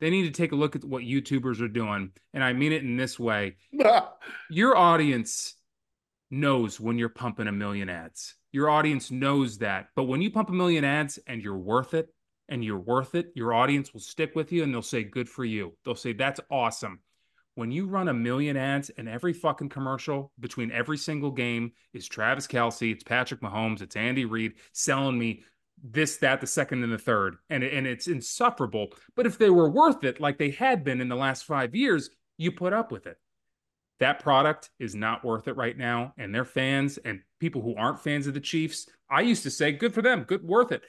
They need to take a look at what YouTubers are doing, and I mean it in this way. [laughs] Your audience knows when you're pumping a million ads. Your audience knows that. But when you pump a million ads and you're worth it, and you're worth it, your audience will stick with you and they'll say, Good for you. They'll say, That's awesome. When you run a million ads and every fucking commercial between every single game is Travis Kelce, it's Patrick Mahomes, it's Andy Reid selling me this, that, the second, and the third, and, and it's insufferable. But if they were worth it, like they had been in the last five years, you put up with it that product is not worth it right now and their fans and people who aren't fans of the Chiefs, I used to say, good for them, good, worth it.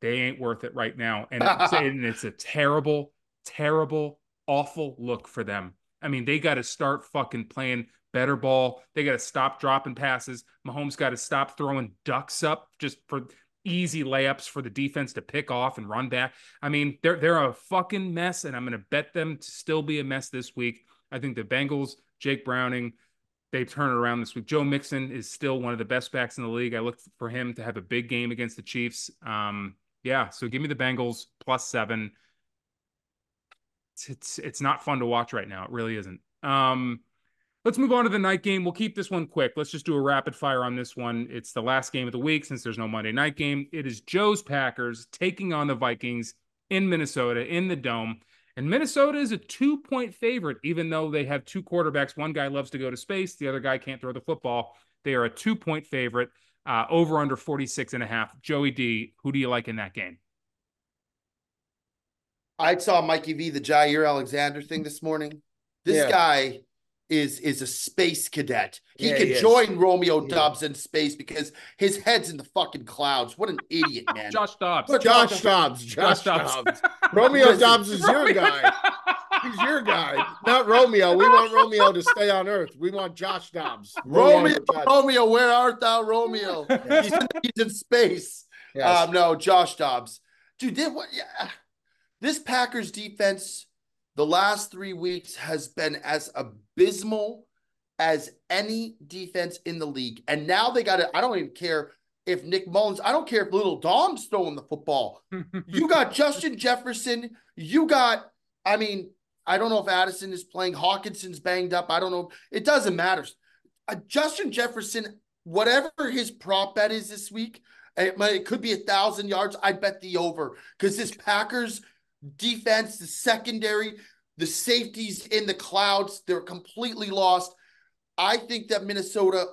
They ain't worth it right now. And it's, [laughs] and it's a terrible, terrible, awful look for them. I mean, they got to start fucking playing better ball. They got to stop dropping passes. Mahomes got to stop throwing ducks up just for easy layups for the defense to pick off and run back. I mean, they're they're a fucking mess, and I'm going to bet them to still be a mess this week. I think the Bengals, Jake Browning, they turn it around this week. Joe Mixon is still one of the best backs in the league. I look for him to have a big game against the Chiefs. Um, yeah, so give me the Bengals plus seven. It's, it's it's not fun to watch right now. It really isn't. Um, let's move on to the night game. We'll keep this one quick. Let's just do a rapid fire on this one. It's the last game of the week since there's no Monday night game. It is Joe's Packers taking on the Vikings in Minnesota in the dome. And Minnesota is a two point favorite, even though they have two quarterbacks. One guy loves to go to space, the other guy can't throw the football. They are a two point favorite, uh, over under 46 and a half. Joey D, who do you like in that game? I saw Mikey V, the Jaire Alexander thing this morning. This Yeah. guy is is a space cadet. He Yeah, could he join Romeo Yeah. Dubs in space because his head's in the fucking clouds. What an idiot, [laughs] man. Josh Dobbs. Look, Josh Dobbs. Josh, Josh Dobbs. Dobbs. [laughs] Romeo Dobbs is your guy. He's your guy, not Romeo. We want Romeo to stay on Earth. We want Josh Dobbs. Romeo, Josh- Romeo, where art thou, Romeo? [laughs] he's, in, he's in space. Yes. Um, no, Josh Dobbs. Dude, did what yeah. This Packers defense the last three weeks has been as abysmal as any defense in the league. And now they got it. I don't even care if Nick Mullens, I don't care if little Dom's throwing the football. [laughs] You got Justin Jefferson. You got, I mean, I don't know if Addison is playing. Hockenson's banged up. I don't know. It doesn't matter. Uh, Justin Jefferson, whatever his prop bet is this week, it, might- it could be a thousand yards. I bet the over because this Packers defense, the secondary, the safeties in the clouds, they're completely lost. I think that Minnesota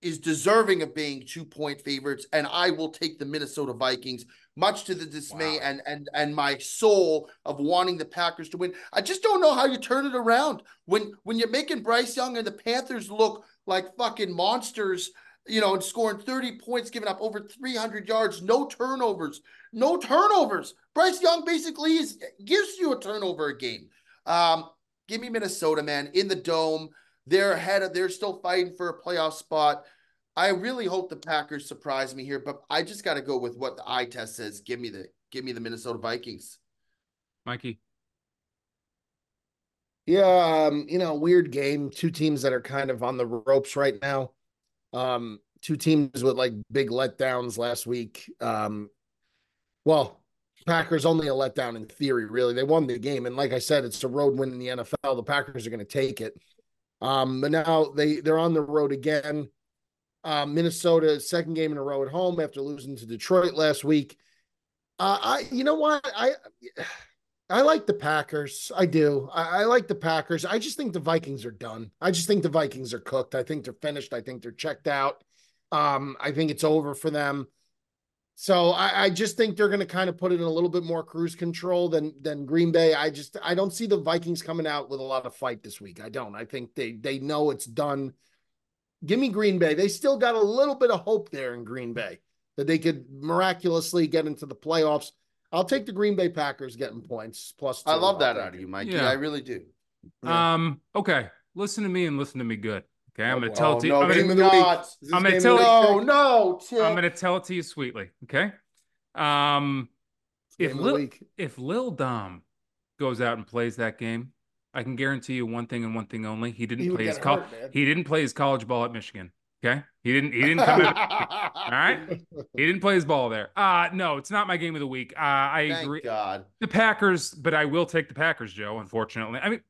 is deserving of being two point favorites, and I will take the Minnesota Vikings, much to the dismay Wow. and and and my soul of wanting the Packers to win. I just don't know how you turn it around when when you're making Bryce Young and the Panthers look like fucking monsters, you know, and scoring 30 points, giving up over 300 yards, no turnovers, no turnovers. Bryce Young basically is gives you a turnover a game. Um, give me Minnesota, man, in the dome. They're ahead of, they're still fighting for a playoff spot. I really hope the Packers surprise me here, but I just got to go with what the eye test says. Give me the, give me the Minnesota Vikings. Mikey. Yeah, um, you know, weird game. Two teams that are kind of on the ropes right now. Um, two teams with like big letdowns last week. Um, well, Packers only a letdown in theory, really. They won the game, and like I said, it's a road win in the NFL. The Packers are going to take it. Um, but now they they're on the road again. Um, Minnesota second game in a row at home after losing to Detroit last week. Uh, I you know what I. I like the Packers. I do. I, I, like the Packers. I just think the Vikings are done. I just think the Vikings are cooked. I think they're finished. I think they're checked out. Um, I think it's over for them. So I, I just think they're going to kind of put it in a little bit more cruise control than than Green Bay. I just I don't see the Vikings coming out with a lot of fight this week. I don't. I think they they know it's done. Give me Green Bay. They still got a little bit of hope there in Green Bay that they could miraculously get into the playoffs. I'll take the Green Bay Packers getting points plus. Two. I love that out of you, it. Mikey. Yeah. I really do. Yeah. Um, okay. Listen to me and listen to me good. Okay. I'm Oh, gonna boy. tell Oh, it to you. no, I'm gonna, of the week. I'm gonna tell of the you- week? No, no, Tim. I'm gonna tell it to you sweetly. Okay. Um if Game of the Lil, if Lil Dom goes out and plays that game, I can guarantee you one thing and one thing only. He didn't He play his get col- hurt, man. he didn't play his college ball at Michigan. Okay. He didn't he didn't come out [laughs] all right. He didn't play his ball there. Uh no, it's not my game of the week. Uh I Thank agree. God. The Packers, but I will take the Packers, Joe, unfortunately. I mean,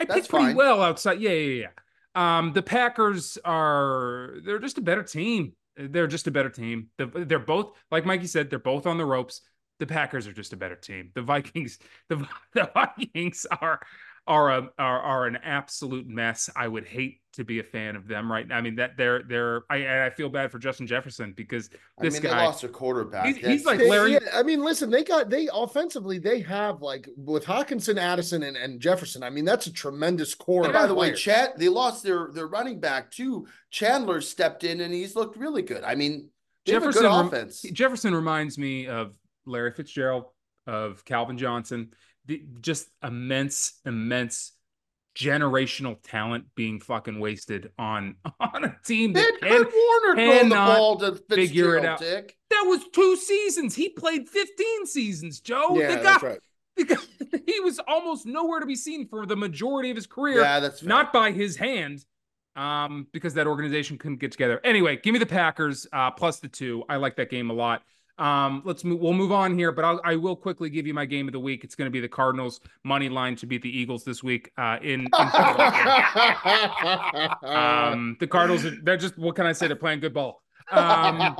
I That's picked pretty fine. well outside. Yeah, yeah, yeah. Um, the Packers are they're just a better team. They're just a better team. They're both, like Mikey said, they're both on the ropes. The Packers are just a better team. The Vikings, [laughs] the, the Vikings are are a are, are an absolute mess. I would hate to be a fan of them right now. I mean that they're they're I I feel bad for Justin Jefferson because this I mean, guy they lost their quarterback. He's- he's like They- Larry- yeah, I mean, listen, they got they offensively they have like with Hockenson, Addison, and, and Jefferson. I mean, that's a tremendous core. And by the way, players. Chad, they lost their their running back too. Chandler stepped in and he's looked really good. I mean, they have a Jefferson good offense. Jefferson reminds me of Larry Fitzgerald, of Calvin Johnson, the, just immense, immense generational talent being fucking wasted on [laughs] on a team that can, Warner throwing the ball to figure it Fitzgerald, out. Dick. that was two seasons. He played 15 seasons, Joe. yeah, the guy, that's right. guy- [laughs] he was almost nowhere to be seen for the majority of his career. Yeah, that's fair. not by his hand um because that organization couldn't get together anyway give me the packers uh plus the two i like that game a lot um let's move we'll move on here but I'll, i will quickly give you my game of the week it's going to be the cardinals money line to beat the eagles this week uh in, in um the cardinals are, they're just what can i say they're playing good ball um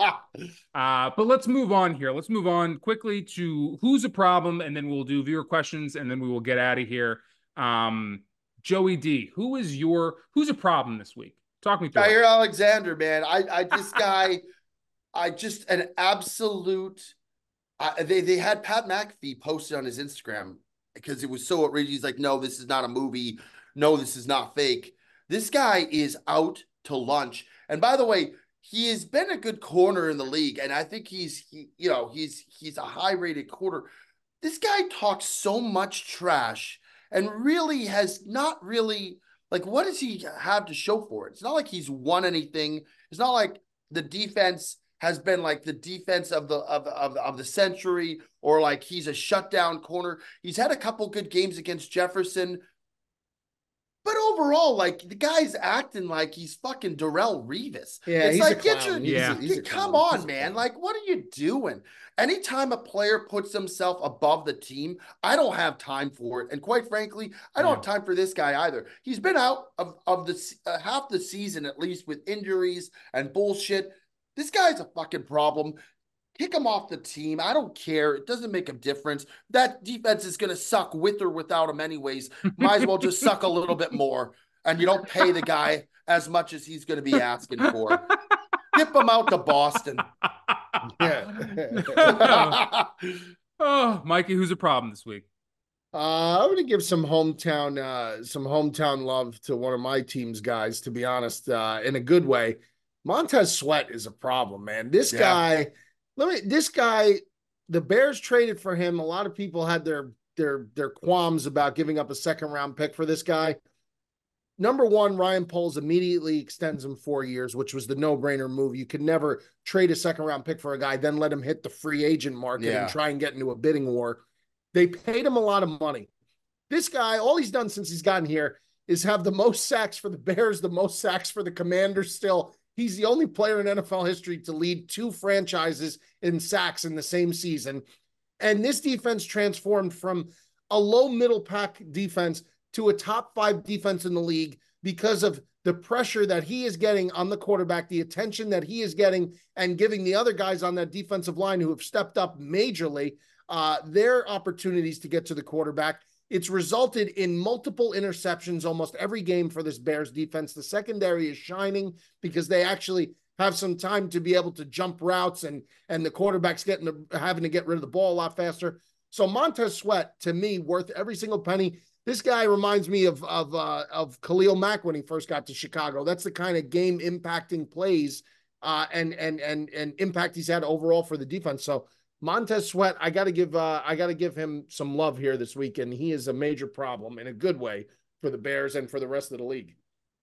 uh, but let's move on here. Let's move on quickly to who's a problem, and then we'll do viewer questions, and then we will get out of here. Um, Joey D, who is your who's a problem this week? Talk me through. Jaire Alexander, man. I, I this guy, I just an absolute. I, they they had Pat McAfee posted on his Instagram because it was so outrageous. He's like, no, this is not a movie. No, this is not fake. This guy is out to lunch. And by the way, he has been a good corner in the league, and I think he's he, you know, he's he's a high rated quarter. This guy talks so much trash and really has not really like what does he have to show for it? It's not like he's won anything. It's not like the defense has been like the defense of the of of of the century or like he's a shutdown corner. He's had a couple good games against Jefferson. But overall, like the guy's acting like he's fucking Darrelle Revis. Yeah, it's he's like a get clown. your He's a- Yeah. he's a come clown. on, man. Like, what are you doing? Anytime a player puts himself above the team, I don't have time for it. And quite frankly, I don't have time for this guy either. He's been out of, of the uh, half the season at least with injuries and bullshit. This guy's a fucking problem. Kick him off the team. I don't care. It doesn't make a difference. That defense is going to suck with or without him, anyways. Might as well just suck a little bit more. And you don't pay the guy as much as he's going to be asking for. Tip him out to Boston. [laughs] Yeah. [laughs] oh, Mikey, who's a problem this week? Uh, I'm gonna give some hometown, uh, some hometown love to one of my team's guys. To be honest, uh, in a good way, Montez Sweat is a problem, man. This Yeah. guy, let me. This guy, the Bears traded for him. A lot of people had their their their qualms about giving up a second round pick for this guy. Number one, Ryan Poles immediately extends him four years, which was the no brainer move. You could never trade a second round pick for a guy, then let him hit the free agent market Yeah. and try and get into a bidding war. They paid him a lot of money. This guy, all he's done since he's gotten here is have the most sacks for the Bears, the most sacks for the Commanders still. He's the only player in NFL history to lead two franchises in sacks in the same season. And this defense transformed from a low middle pack defense to a top five defense in the league because of the pressure that he is getting on the quarterback, the attention that he is getting, and giving the other guys on that defensive line who have stepped up majorly uh, their opportunities to get to the quarterback. It's resulted in multiple interceptions almost every game for this Bears defense. The secondary is shining because they actually have some time to be able to jump routes and and the quarterback's getting the, having to get rid of the ball a lot faster. So Montez Sweat to me worth every single penny. This guy reminds me of of uh, of Khalil Mack when he first got to Chicago. That's the kind of game impacting plays uh, and and and and impact he's had overall for the defense. So Montez Sweat, I got to give uh, I got to give him some love here this weekend. He is a major problem in a good way for the Bears and for the rest of the league.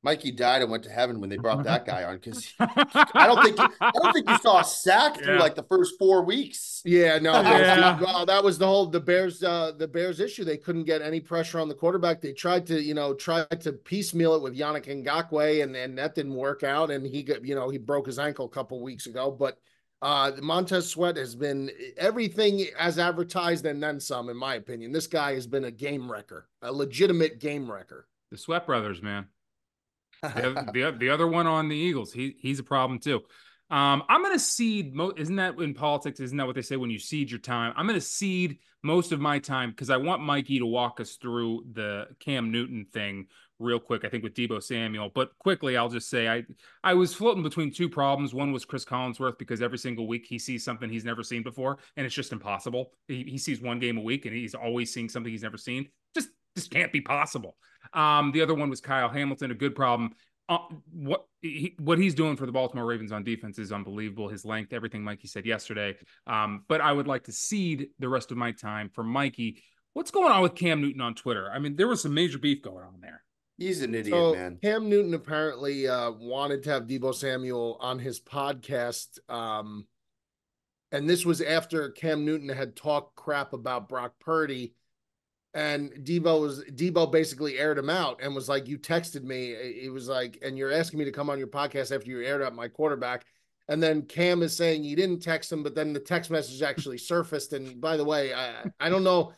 Mikey died and went to heaven when they brought that guy on because [laughs] I don't think I don't think you saw a sack through Yeah. like the first four weeks. Yeah, no, that was Yeah. the, that was the whole the Bears uh the Bears issue. They couldn't get any pressure on the quarterback. They tried to, you know, try to piecemeal it with Yannick Ngakoue, and and that didn't work out. And he got, you know, he broke his ankle a couple weeks ago. But uh Montez Sweat has been everything as advertised and then some, in my opinion. This guy has been a game wrecker, a legitimate game wrecker. the Sweat brothers, man. The, other- [laughs] the, the other one on the Eagles, he he's a problem too. Um, I'm going to seed. Mo- isn't that in politics? Isn't that what they say when you seed your time? I'm going to seed most of my time because I want Mikey to walk us through the Cam Newton thing real quick. I think with Deebo Samuel, but quickly, I'll just say I I was floating between two problems. One was Cris Collinsworth because every single week he sees something he's never seen before, and it's just impossible. He, he sees one game a week, and he's always seeing something he's never seen. Just just can't be possible. Um, the other one was Kyle Hamilton, a good problem uh, what he, what he's doing for the Baltimore Ravens on defense is unbelievable. His length, everything Mikey said yesterday. Um, but I would like to cede the rest of my time for Mikey. What's going on with Cam Newton on Twitter? I mean, there was some major beef going on there. He's an idiot, So man. Cam Newton apparently uh, wanted to have Deebo Samuel on his podcast. Um, and this was after Cam Newton had talked crap about Brock Purdy. And Deebo was Deebo basically aired him out and was like, You texted me. He was like, and you're asking me to come on your podcast after you aired out my quarterback. And then Cam is saying you didn't text him, but then the text message actually surfaced. And by the way, I I don't know.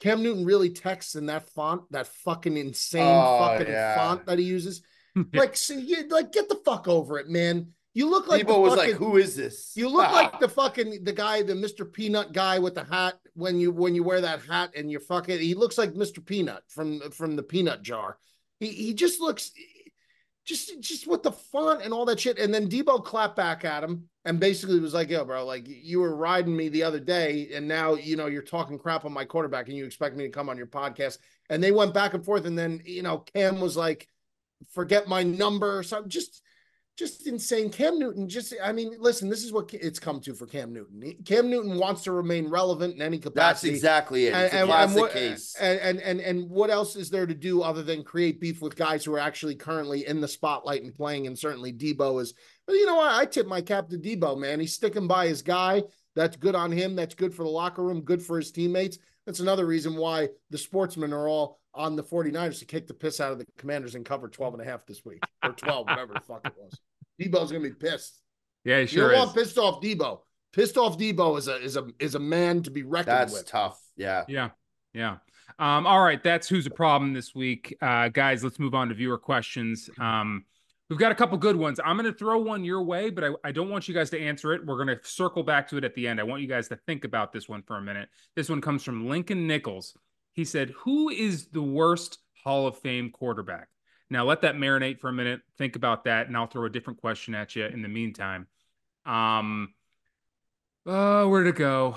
Cam Newton really texts in that font, that fucking insane Oh, fucking yeah. font that he uses. [laughs] Like, see, you, like, get the fuck over it, man. You look like the People was fucking, like, "Who is this?" you look like [laughs] the fucking the guy, the Mr. Peanut guy with the hat when you when you wear that hat and you're fucking. He looks like Mr. Peanut from from the peanut jar. He he just looks just just with the font and all that shit. And then Deebo clapped back at him and basically was like, "Yo, bro, like you were riding me the other day, and now you know you're talking crap on my quarterback, and you expect me to come on your podcast." And they went back and forth, and then you know Cam was like, "Forget my number," so just just insane. Cam Newton, just I mean, listen, this is what it's come to for Cam Newton. Cam Newton wants to remain relevant in any capacity. That's exactly it. It's a classic what, case. And, and and and what else is there to do other than create beef with guys who are actually currently in the spotlight and playing? And certainly Deebo is. But you know what? I tip my cap to Deebo, man. He's sticking by his guy. That's good on him. That's good for the locker room. Good for his teammates. That's another reason why the sportsmen are all on the 49ers to kick the piss out of the commanders and cover 12 and a half this week or 12, whatever the fuck it was. Deebo's gonna be pissed. Yeah, he You sure don't is. want pissed off Deebo. Pissed off Deebo is a is a is a man to be reckoned That's with. tough. Yeah. Yeah. Yeah. Um, all right. That's who's a problem this week. Uh, guys, let's move on to viewer questions. Um, we've got a couple good ones. I'm going to throw one your way, but I, I don't want you guys to answer it. We're going to circle back to it at the end. I want you guys to think about this one for a minute. This one comes from Lincoln Nichols. He said, Who is the worst Hall of Fame quarterback? Now, let that marinate for a minute. Think about that, and I'll throw a different question at you in the meantime. Um, uh, where'd it go?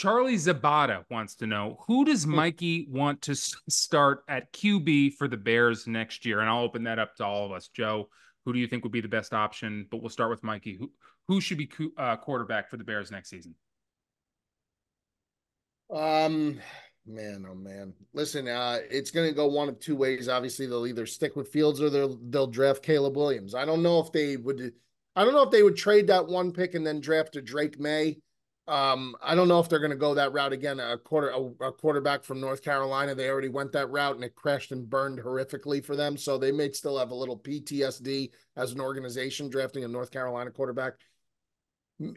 Charlie Zabata wants to know who does Mikey want to start at QB for the Bears next year? And I'll open that up to all of us. Joe, who do you think would be the best option? But we'll start with Mikey. Who who should be cu- uh, quarterback for the Bears next season? Um, man, oh man. Listen, uh, it's gonna go one of two ways. Obviously, they'll either stick with Fields or they'll they'll draft Caleb Williams. I don't know if they would. I don't know if they would trade that one pick and then draft a Drake Maye. Um, I don't know if they're going to go that route again. A quarter, a, a quarterback from North Carolina, they already went that route and it crashed and burned horrifically for them. So they may still have a little PTSD as an organization drafting a North Carolina quarterback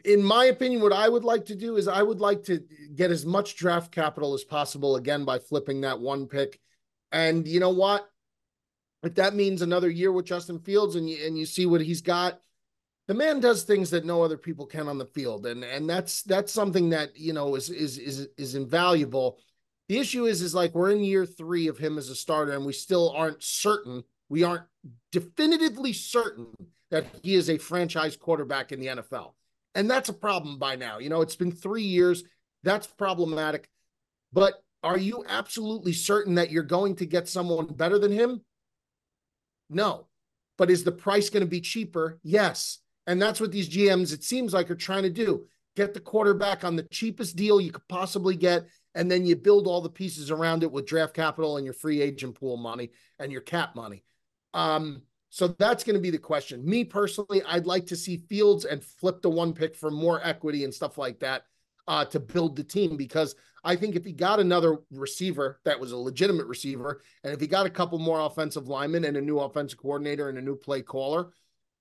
in my opinion, what I would like to do is I would like to get as much draft capital as possible again by flipping that one pick. And you know what? If that means another year with Justin Fields and you and you see what he's got, the man does things that no other people can on the field. And and that's that's something that, you know, is is is is invaluable. The issue is is like we're in year 3 of him as a starter and we still aren't certain, we aren't definitively certain that he is a franchise quarterback in the NFL. And that's a problem by now. You know, it's been three years. That's problematic. But are you absolutely certain that you're going to get someone better than him? No. But is the price going to be cheaper? Yes. And that's what these GMs, it seems like, are trying to do. Get the quarterback on the cheapest deal you could possibly get. And then you build all the pieces around it with draft capital and your free agent pool money and your cap money. Um, so that's going to be the question. Me personally, I'd like to see Fields and flip the one pick for more equity and stuff like that uh, to build the team because I think if he got another receiver that was a legitimate receiver, and if he got a couple more offensive linemen and a new offensive coordinator and a new play caller,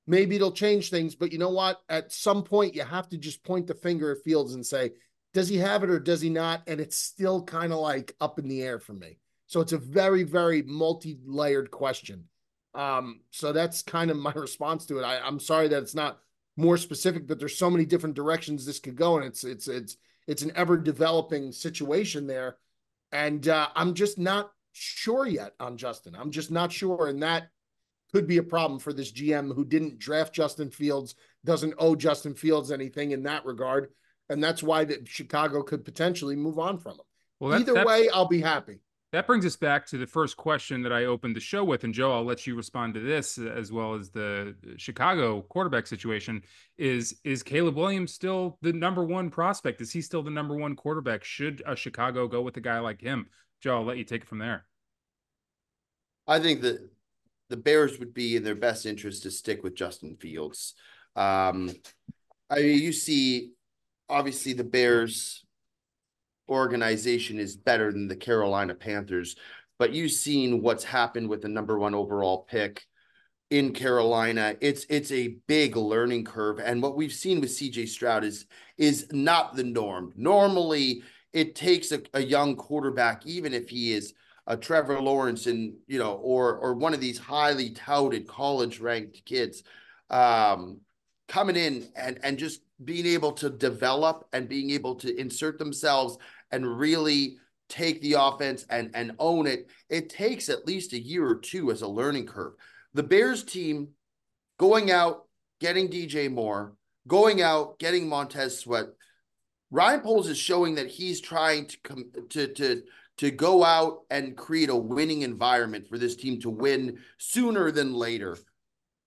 maybe it'll change things. But you know what? At some point, you have to just point the finger at Fields and say, does he have it or does he not? And it's still kind of like up in the air for me. So it's a very, very multi layered question. Um, so that's kind of [laughs] my response to it. I, I'm sorry that it's not more specific, but there's so many different directions this could go, and it's it's it's it's an ever developing situation there. And uh, I'm just not sure yet on Justin. I'm just not sure, and that could be a problem for this GM who didn't draft Justin Fields, doesn't owe Justin Fields anything in that regard, and that's why that Chicago could potentially move on from him. Well, that, Either that- way, I'll be happy. That brings us back to the first question that I opened the show with, and Joe, I'll let you respond to this as well as the Chicago quarterback situation. Is is Caleb Williams still the number one prospect? Is he still the number one quarterback? Should a Chicago go with a guy like him? Joe, I'll let you take it from there. I think that the Bears would be in their best interest to stick with Justin Fields. Um, I mean, you see, obviously, the Bears organization is better than the Carolina Panthers, but you've seen what's happened with the number one overall pick in Carolina. It's it's a big learning curve, and what we've seen with CJ Stroud is is not the norm. Normally, it takes a, a young quarterback, even if he is a Trevor Lawrence and you know, or or one of these highly touted college ranked kids, um, coming in and and just being able to develop and being able to insert themselves and really take the offense and and own it. It takes at least a year or two as a learning curve. The Bears team going out, getting DJ Moore, going out, getting Montez Sweat. Ryan Poles is showing that he's trying to come to to to go out and create a winning environment for this team to win sooner than later.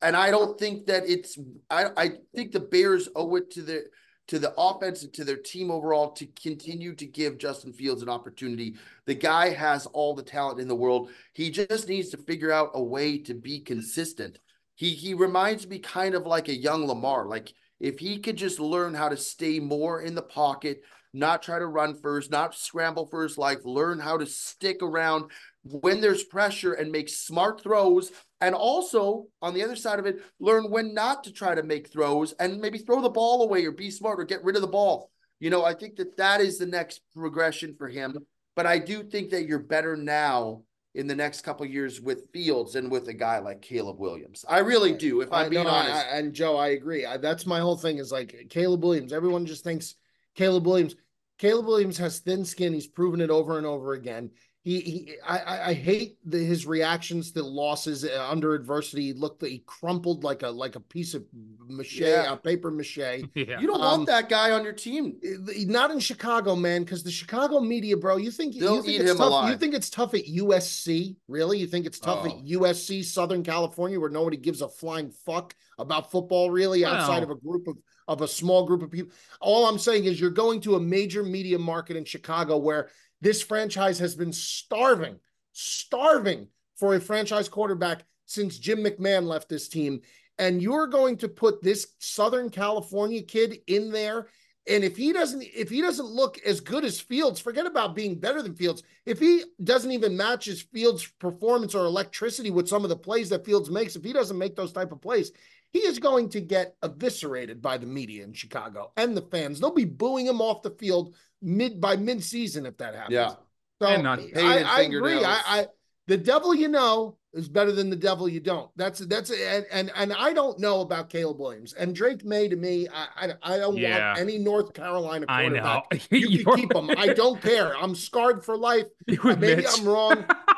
And I don't think that it's I, I think the Bears owe it to the to the offense and to their team overall to continue to give Justin Fields an opportunity. The guy has all the talent in the world. He just needs to figure out a way to be consistent. He he reminds me kind of like a young Lamar. Like if he could just learn how to stay more in the pocket, not try to run first, not scramble for his life, learn how to stick around when there's pressure and make smart throws. And also, on the other side of it, learn when not to try to make throws and maybe throw the ball away or be smart or get rid of the ball. You know, I think that that is the next progression for him. But I do think that you're better now in the next couple of years with Fields and with a guy like Caleb Williams. I really do. If I'm I- being no, honest, I- and Joe, I agree. I, that's my whole thing is like Caleb Williams. Everyone just thinks Caleb Williams. Caleb Williams has thin skin. He's proven it over and over again. He, he I, I- hate the, his reactions to losses uh, under adversity. He looked, he crumpled like a like a piece of mache, Yeah. a paper mache. [laughs] Yeah. you don't Um, want that guy on your team. Not in Chicago, man, because the Chicago media, bro. You think They'll you think it's tough? You think it's tough at USC? Really? You think it's tough Oh. at USC, Southern California, where nobody gives a flying fuck about football, really, outside of a group of of a small group of people? All I'm saying is you're going to a major media market in Chicago where this franchise has been starving, starving for a franchise quarterback since Jim McMahon left this team. And you're going to put this Southern California kid in there. And if he doesn't, if he doesn't look as good as Fields, forget about being better than Fields. If he doesn't even match his Fields performance or electricity with some of the plays that Fields makes, if he doesn't make those type of plays, he is going to get eviscerated by the media in Chicago and the fans. They'll be booing him off the field mid by mid season if that happens. Yeah. So And not- I, Painted I agree. I, I the devil you know is better than the devil you don't. That's that's and and, and I don't know about Caleb Williams and Drake Maye. To me, I I, I don't Yeah. want any North Carolina I know. quarterback. You can [laughs] keep him. I don't care. I'm scarred for life. [laughs] You and Maybe Mitch. I'm wrong. [laughs]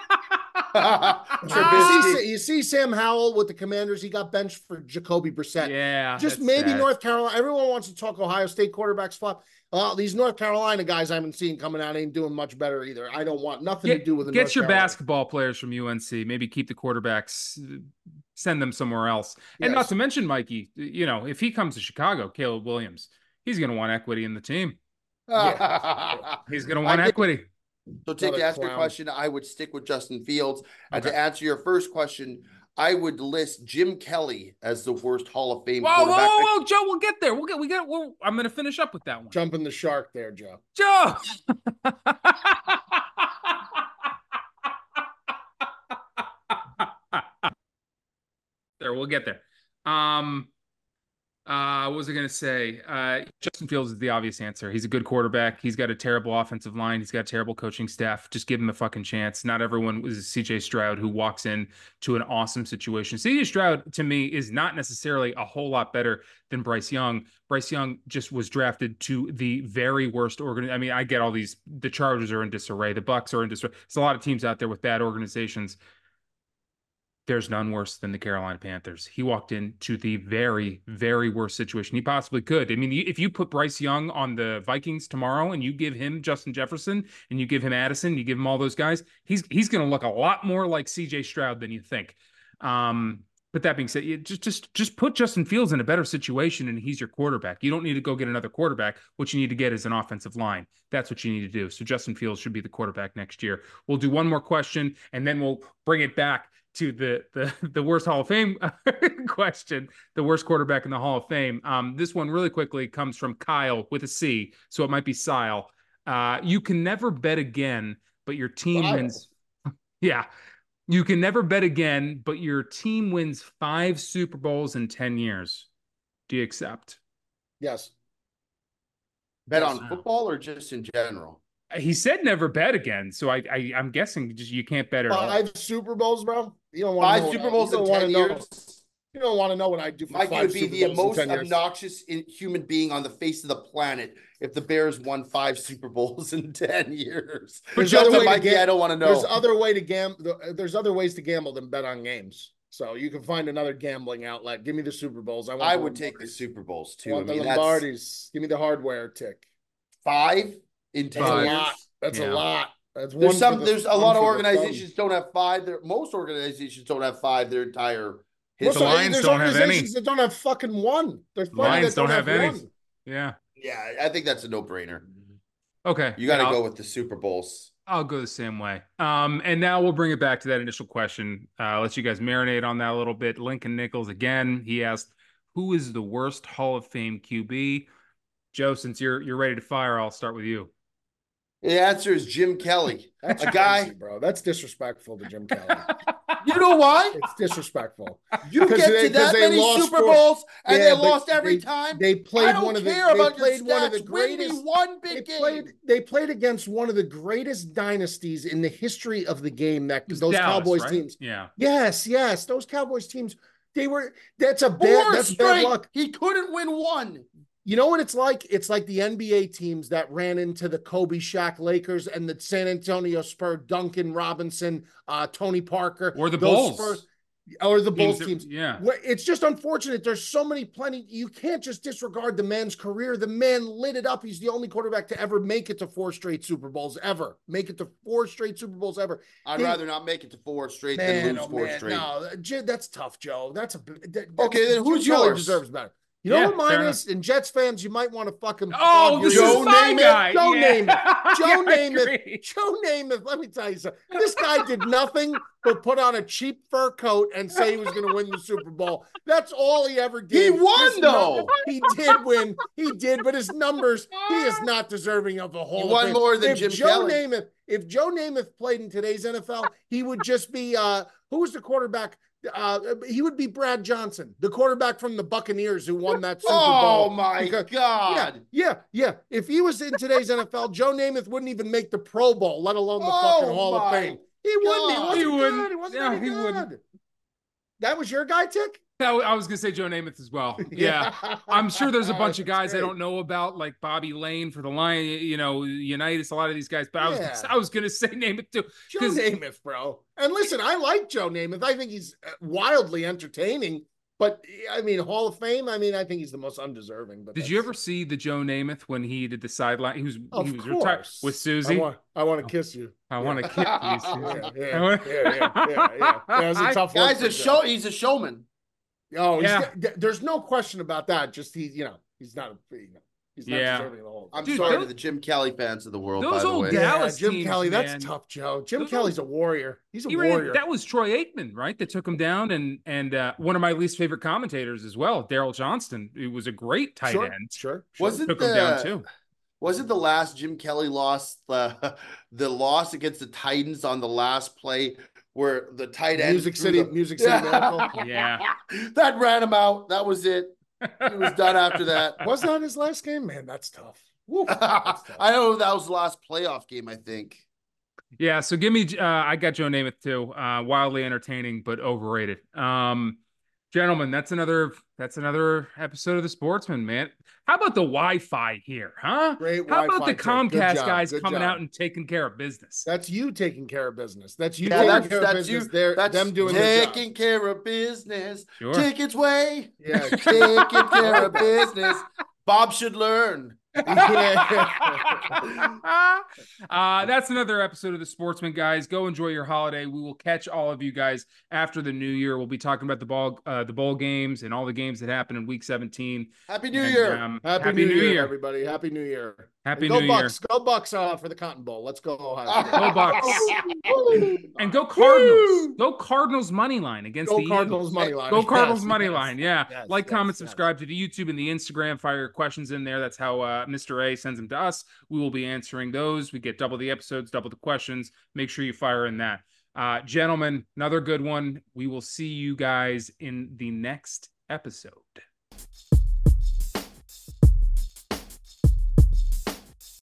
Trubisky. You see, you see Sam Howell with the Commanders. He got benched for Jacoby Brissett. Yeah. Just maybe sad. North Carolina. Everyone wants to talk Ohio State quarterbacks flop. Well, these North Carolina guys I haven't seen coming out ain't doing much better either. I don't want nothing to do with the get North your Carolina. basketball players from UNC. Maybe keep the quarterbacks, uh, send them somewhere else. And not to mention, Mikey, you know, if he comes to Chicago, Caleb Williams, he's going to want equity in the team. He's going [laughs] to want I get- equity. So, Tick, What a to answer your question, I would stick with Justin Fields. And to answer your first question, I would list Jim Kelly as the worst Hall of Fame Whoa, whoa, quarterback. whoa, whoa, Joe, we'll get there. We'll get, we got, we'll, I'm going to finish up with that one. Jumping the shark there, Joe. Joe. [laughs] there, we'll get there. Um, Uh, what was I going to say? Uh, Justin Fields is the obvious answer. He's a good quarterback. He's got a terrible offensive line. He's got a terrible coaching staff. Just give him a fucking chance. Not everyone is CJ Stroud who walks in to an awesome situation. CJ Stroud to me is not necessarily a whole lot better than Bryce Young. Bryce Young just was drafted to the very worst organ. I mean, I get all these. The Chargers are in disarray. The Bucs are in disarray. There's a lot of teams out there with bad organizations there's none worse than the Carolina Panthers. He walked into the very, very worst situation he possibly could. I mean, if you put Bryce Young on the Vikings tomorrow and you give him Justin Jefferson and you give him Addison, you give him all those guys, he's he's going to look a lot more like CJ Stroud than you think. Um, but that being said, just just just put Justin Fields in a better situation, and he's your quarterback. You don't need to go get another quarterback. What you need to get is an offensive line. That's what you need to do. So Justin Fields should be the quarterback next year. We'll do one more question, and then we'll bring it back to the the the worst Hall of Fame [laughs] question, the worst quarterback in the Hall of Fame. Um, this one really quickly comes from Kyle with a C, so it might be Sile. Uh, you can never bet again, but your team Kyle. wins. [laughs] Yeah, you can never bet again, but your team wins five Super Bowls in ten years. Do you accept? Yes. Bet Yes. on football or just in general? He said never bet again, so I, I I'm guessing just you can't bet at all. Five Super Bowls, bro. You don't want Five Super Bowls in ten to know. years. You don't want to know what I do for Mikey five would be Super the Bowls most obnoxious in, human being on the face of the planet if the Bears won five Super Bowls in ten years. But There's just other to way to Mikey, I don't want to know. There's other way to gamble. There's other ways to gamble than bet on games. So you can find another gambling outlet. Give me the Super Bowls. I want I the would take the Super Bowls too. I want mean, the that's Lombardis. Give me the hardware tick. five in ten That's a lot. That's Yeah. a lot. That's. There's for some. the- there's a lot of for the thumb. organizations don't have five. There, most organizations don't have five. Their entire Most The Lions there's don't have any. organizations that don't have fucking one. There's plenty Lions that don't have any. one. yeah. Yeah, I think that's a no-brainer. Okay. You got to I'll- go with the Super Bowls. I'll go the same way. Um, and now we'll bring it back to that initial question. Uh, let you guys marinate on that a little bit. Lincoln Nichols again. He asked, "Who is the worst Hall of Fame QB?" Joe, since you're you're ready to fire, I'll start with you. The answer is Jim Kelly. [laughs] That's A crazy, guy- bro. That's disrespectful to Jim Kelly. You know why? it's disrespectful. You get they- to that many lost Super four- Bowls and Yeah, they lost every they- time. They I played don't one of the. care They about your played one of the stats. Win me greatest. one They big game. played. They played against one of the greatest dynasties in the history of the game. That those Dallas, Cowboys right? teams. Yeah. Yes, yes, those Cowboys teams. They were. That's a Four bad. That's bad luck. He couldn't win one. You know what it's like? It's like the NBA teams that ran into the Kobe Shaq Lakers and the San Antonio Spurs, Duncan Robinson, uh, Tony Parker, Or the those Bulls. Spurs- or the Bulls that- teams. Yeah. It's just unfortunate. There's so many plenty. You can't just disregard the man's career. The man lit it up. He's the only quarterback to ever make it to four straight Super Bowls ever. Make it to four straight Super Bowls ever. I'd He- rather not make it to four straight Man, than lose oh four man, straight. no, that's tough, Joe. That's a that, Okay, then who's Jim Kelly yours? Deserves better. You know Yeah, what mine is? And Jets fans, you might want to fucking. Oh, this is Joe ears. my Namath? guy. Joe yeah. Namath. [laughs] Joe Namath. Joe Namath, let me tell you something. This guy did nothing but put on a cheap fur coat and say he was going to win the Super Bowl. That's all he ever did. He won, His though. he did win. He did, but his numbers, he is not deserving of a whole. of won Fame. more than if Jim Joe Kelly. Namath, if Joe Namath played in today's NFL, he would just be uh who was the quarterback? Uh, he would be Brad Johnson, the quarterback from the Buccaneers who won that Super Bowl. Oh my Because- God. Yeah, yeah, yeah. If he was in today's NFL, Joe Namath wouldn't even make the Pro Bowl, let alone the fucking Oh Hall of Fame. He wouldn't. He wasn't He good. wouldn't. He wasn't Yeah, very he good. wouldn't. That was your guy, Tick? I I was gonna say Joe Namath as well. [laughs] Yeah. I'm sure there's a [laughs] bunch of guys I don't know about, like Bobby Layne for the Lion, you know, Unitas, a lot of these guys. But I was Yeah. I was gonna say Namath too. Joe 'Cause- Namath, bro. And listen, I like Joe Namath. I think he's uh, wildly entertaining. But I mean, Hall of Fame. I mean, I think he's the most undeserving. But Did you ever see the Joe Namath when he did the sideline? He was Of he was retired course. with I Susie. want, I want to kiss you. I want to kiss you, [laughs] Yeah, Susie. yeah, I wanna- yeah, yeah, yeah, yeah, yeah. That was a I- tough one. Guy's for a Joe. show. He's a showman. Oh, Yeah. th- there's no question about that. Just he, you know, he's not a, you know, he's not Yeah. deserving of the whole. I'm Dude, sorry those- to the Jim Kelly fans of the world. those by the old way. guys- yeah, Dallas Jim teams, Kelly, that's man. tough, Joe. Jim Those Kelly's a warrior. He's a He ran- warrior. that was Troy Aikman, right? That took him down, and and uh, one of my least favorite commentators as well, Daryl Johnston. It was a great tight sure, end. Sure, sure. Wasn't Took the him down too. wasn't the last Jim Kelly lost the [laughs] the loss against the Titans on the last play where the tight end Music City, the- Music City Miracle. [laughs] Yeah. that ran him out. That was it. He was done after [laughs] that. Was that his last game? Man, that's tough. Woo, [laughs] that's tough. I know that was the last playoff game, I think. Yeah, so give me. Uh, I got Joe Namath too. Uh, wildly entertaining, but overrated. Um, gentlemen, that's another. That's another episode of the Sportsmen, man. How about the Wi-Fi here, huh? Great How about Wi-Fi the tech. Good Comcast job. guys coming job. out and taking care of business? That's you taking care of business. That's you Yeah, taking that's care of that's business. you. They're That's them doing their job. taking care of business. Sure. Tickets way. Yeah. [laughs] Taking care of business. Bob should learn. Uh, that's another episode of the Sportsmen, guys. Go enjoy your holiday. We will catch all of you guys after the new year. We'll be talking about the ball, uh, the bowl games, and all the games that happen in Week 17. Happy New And, Year. um, Happy, New, Year, everybody. Happy New Year. Happy go New Bucks. Go Bucks uh, for the Cotton Bowl. Let's go Ohio State. Go Bucks. Woo! [laughs] And go Cardinals. Go Cardinals money line against Go the Cardinals Eagles. money line. Go Cardinals Yes, money yes. line. Yeah. Yes, like, yes, comment, yes. subscribe to the YouTube and the Instagram. Fire your questions in there. That's how uh, Mr. A sends them to us. We will be answering those. We get double the episodes, double the questions. Make sure you fire in that. Uh, gentlemen, another good one. We will see you guys in the next episode.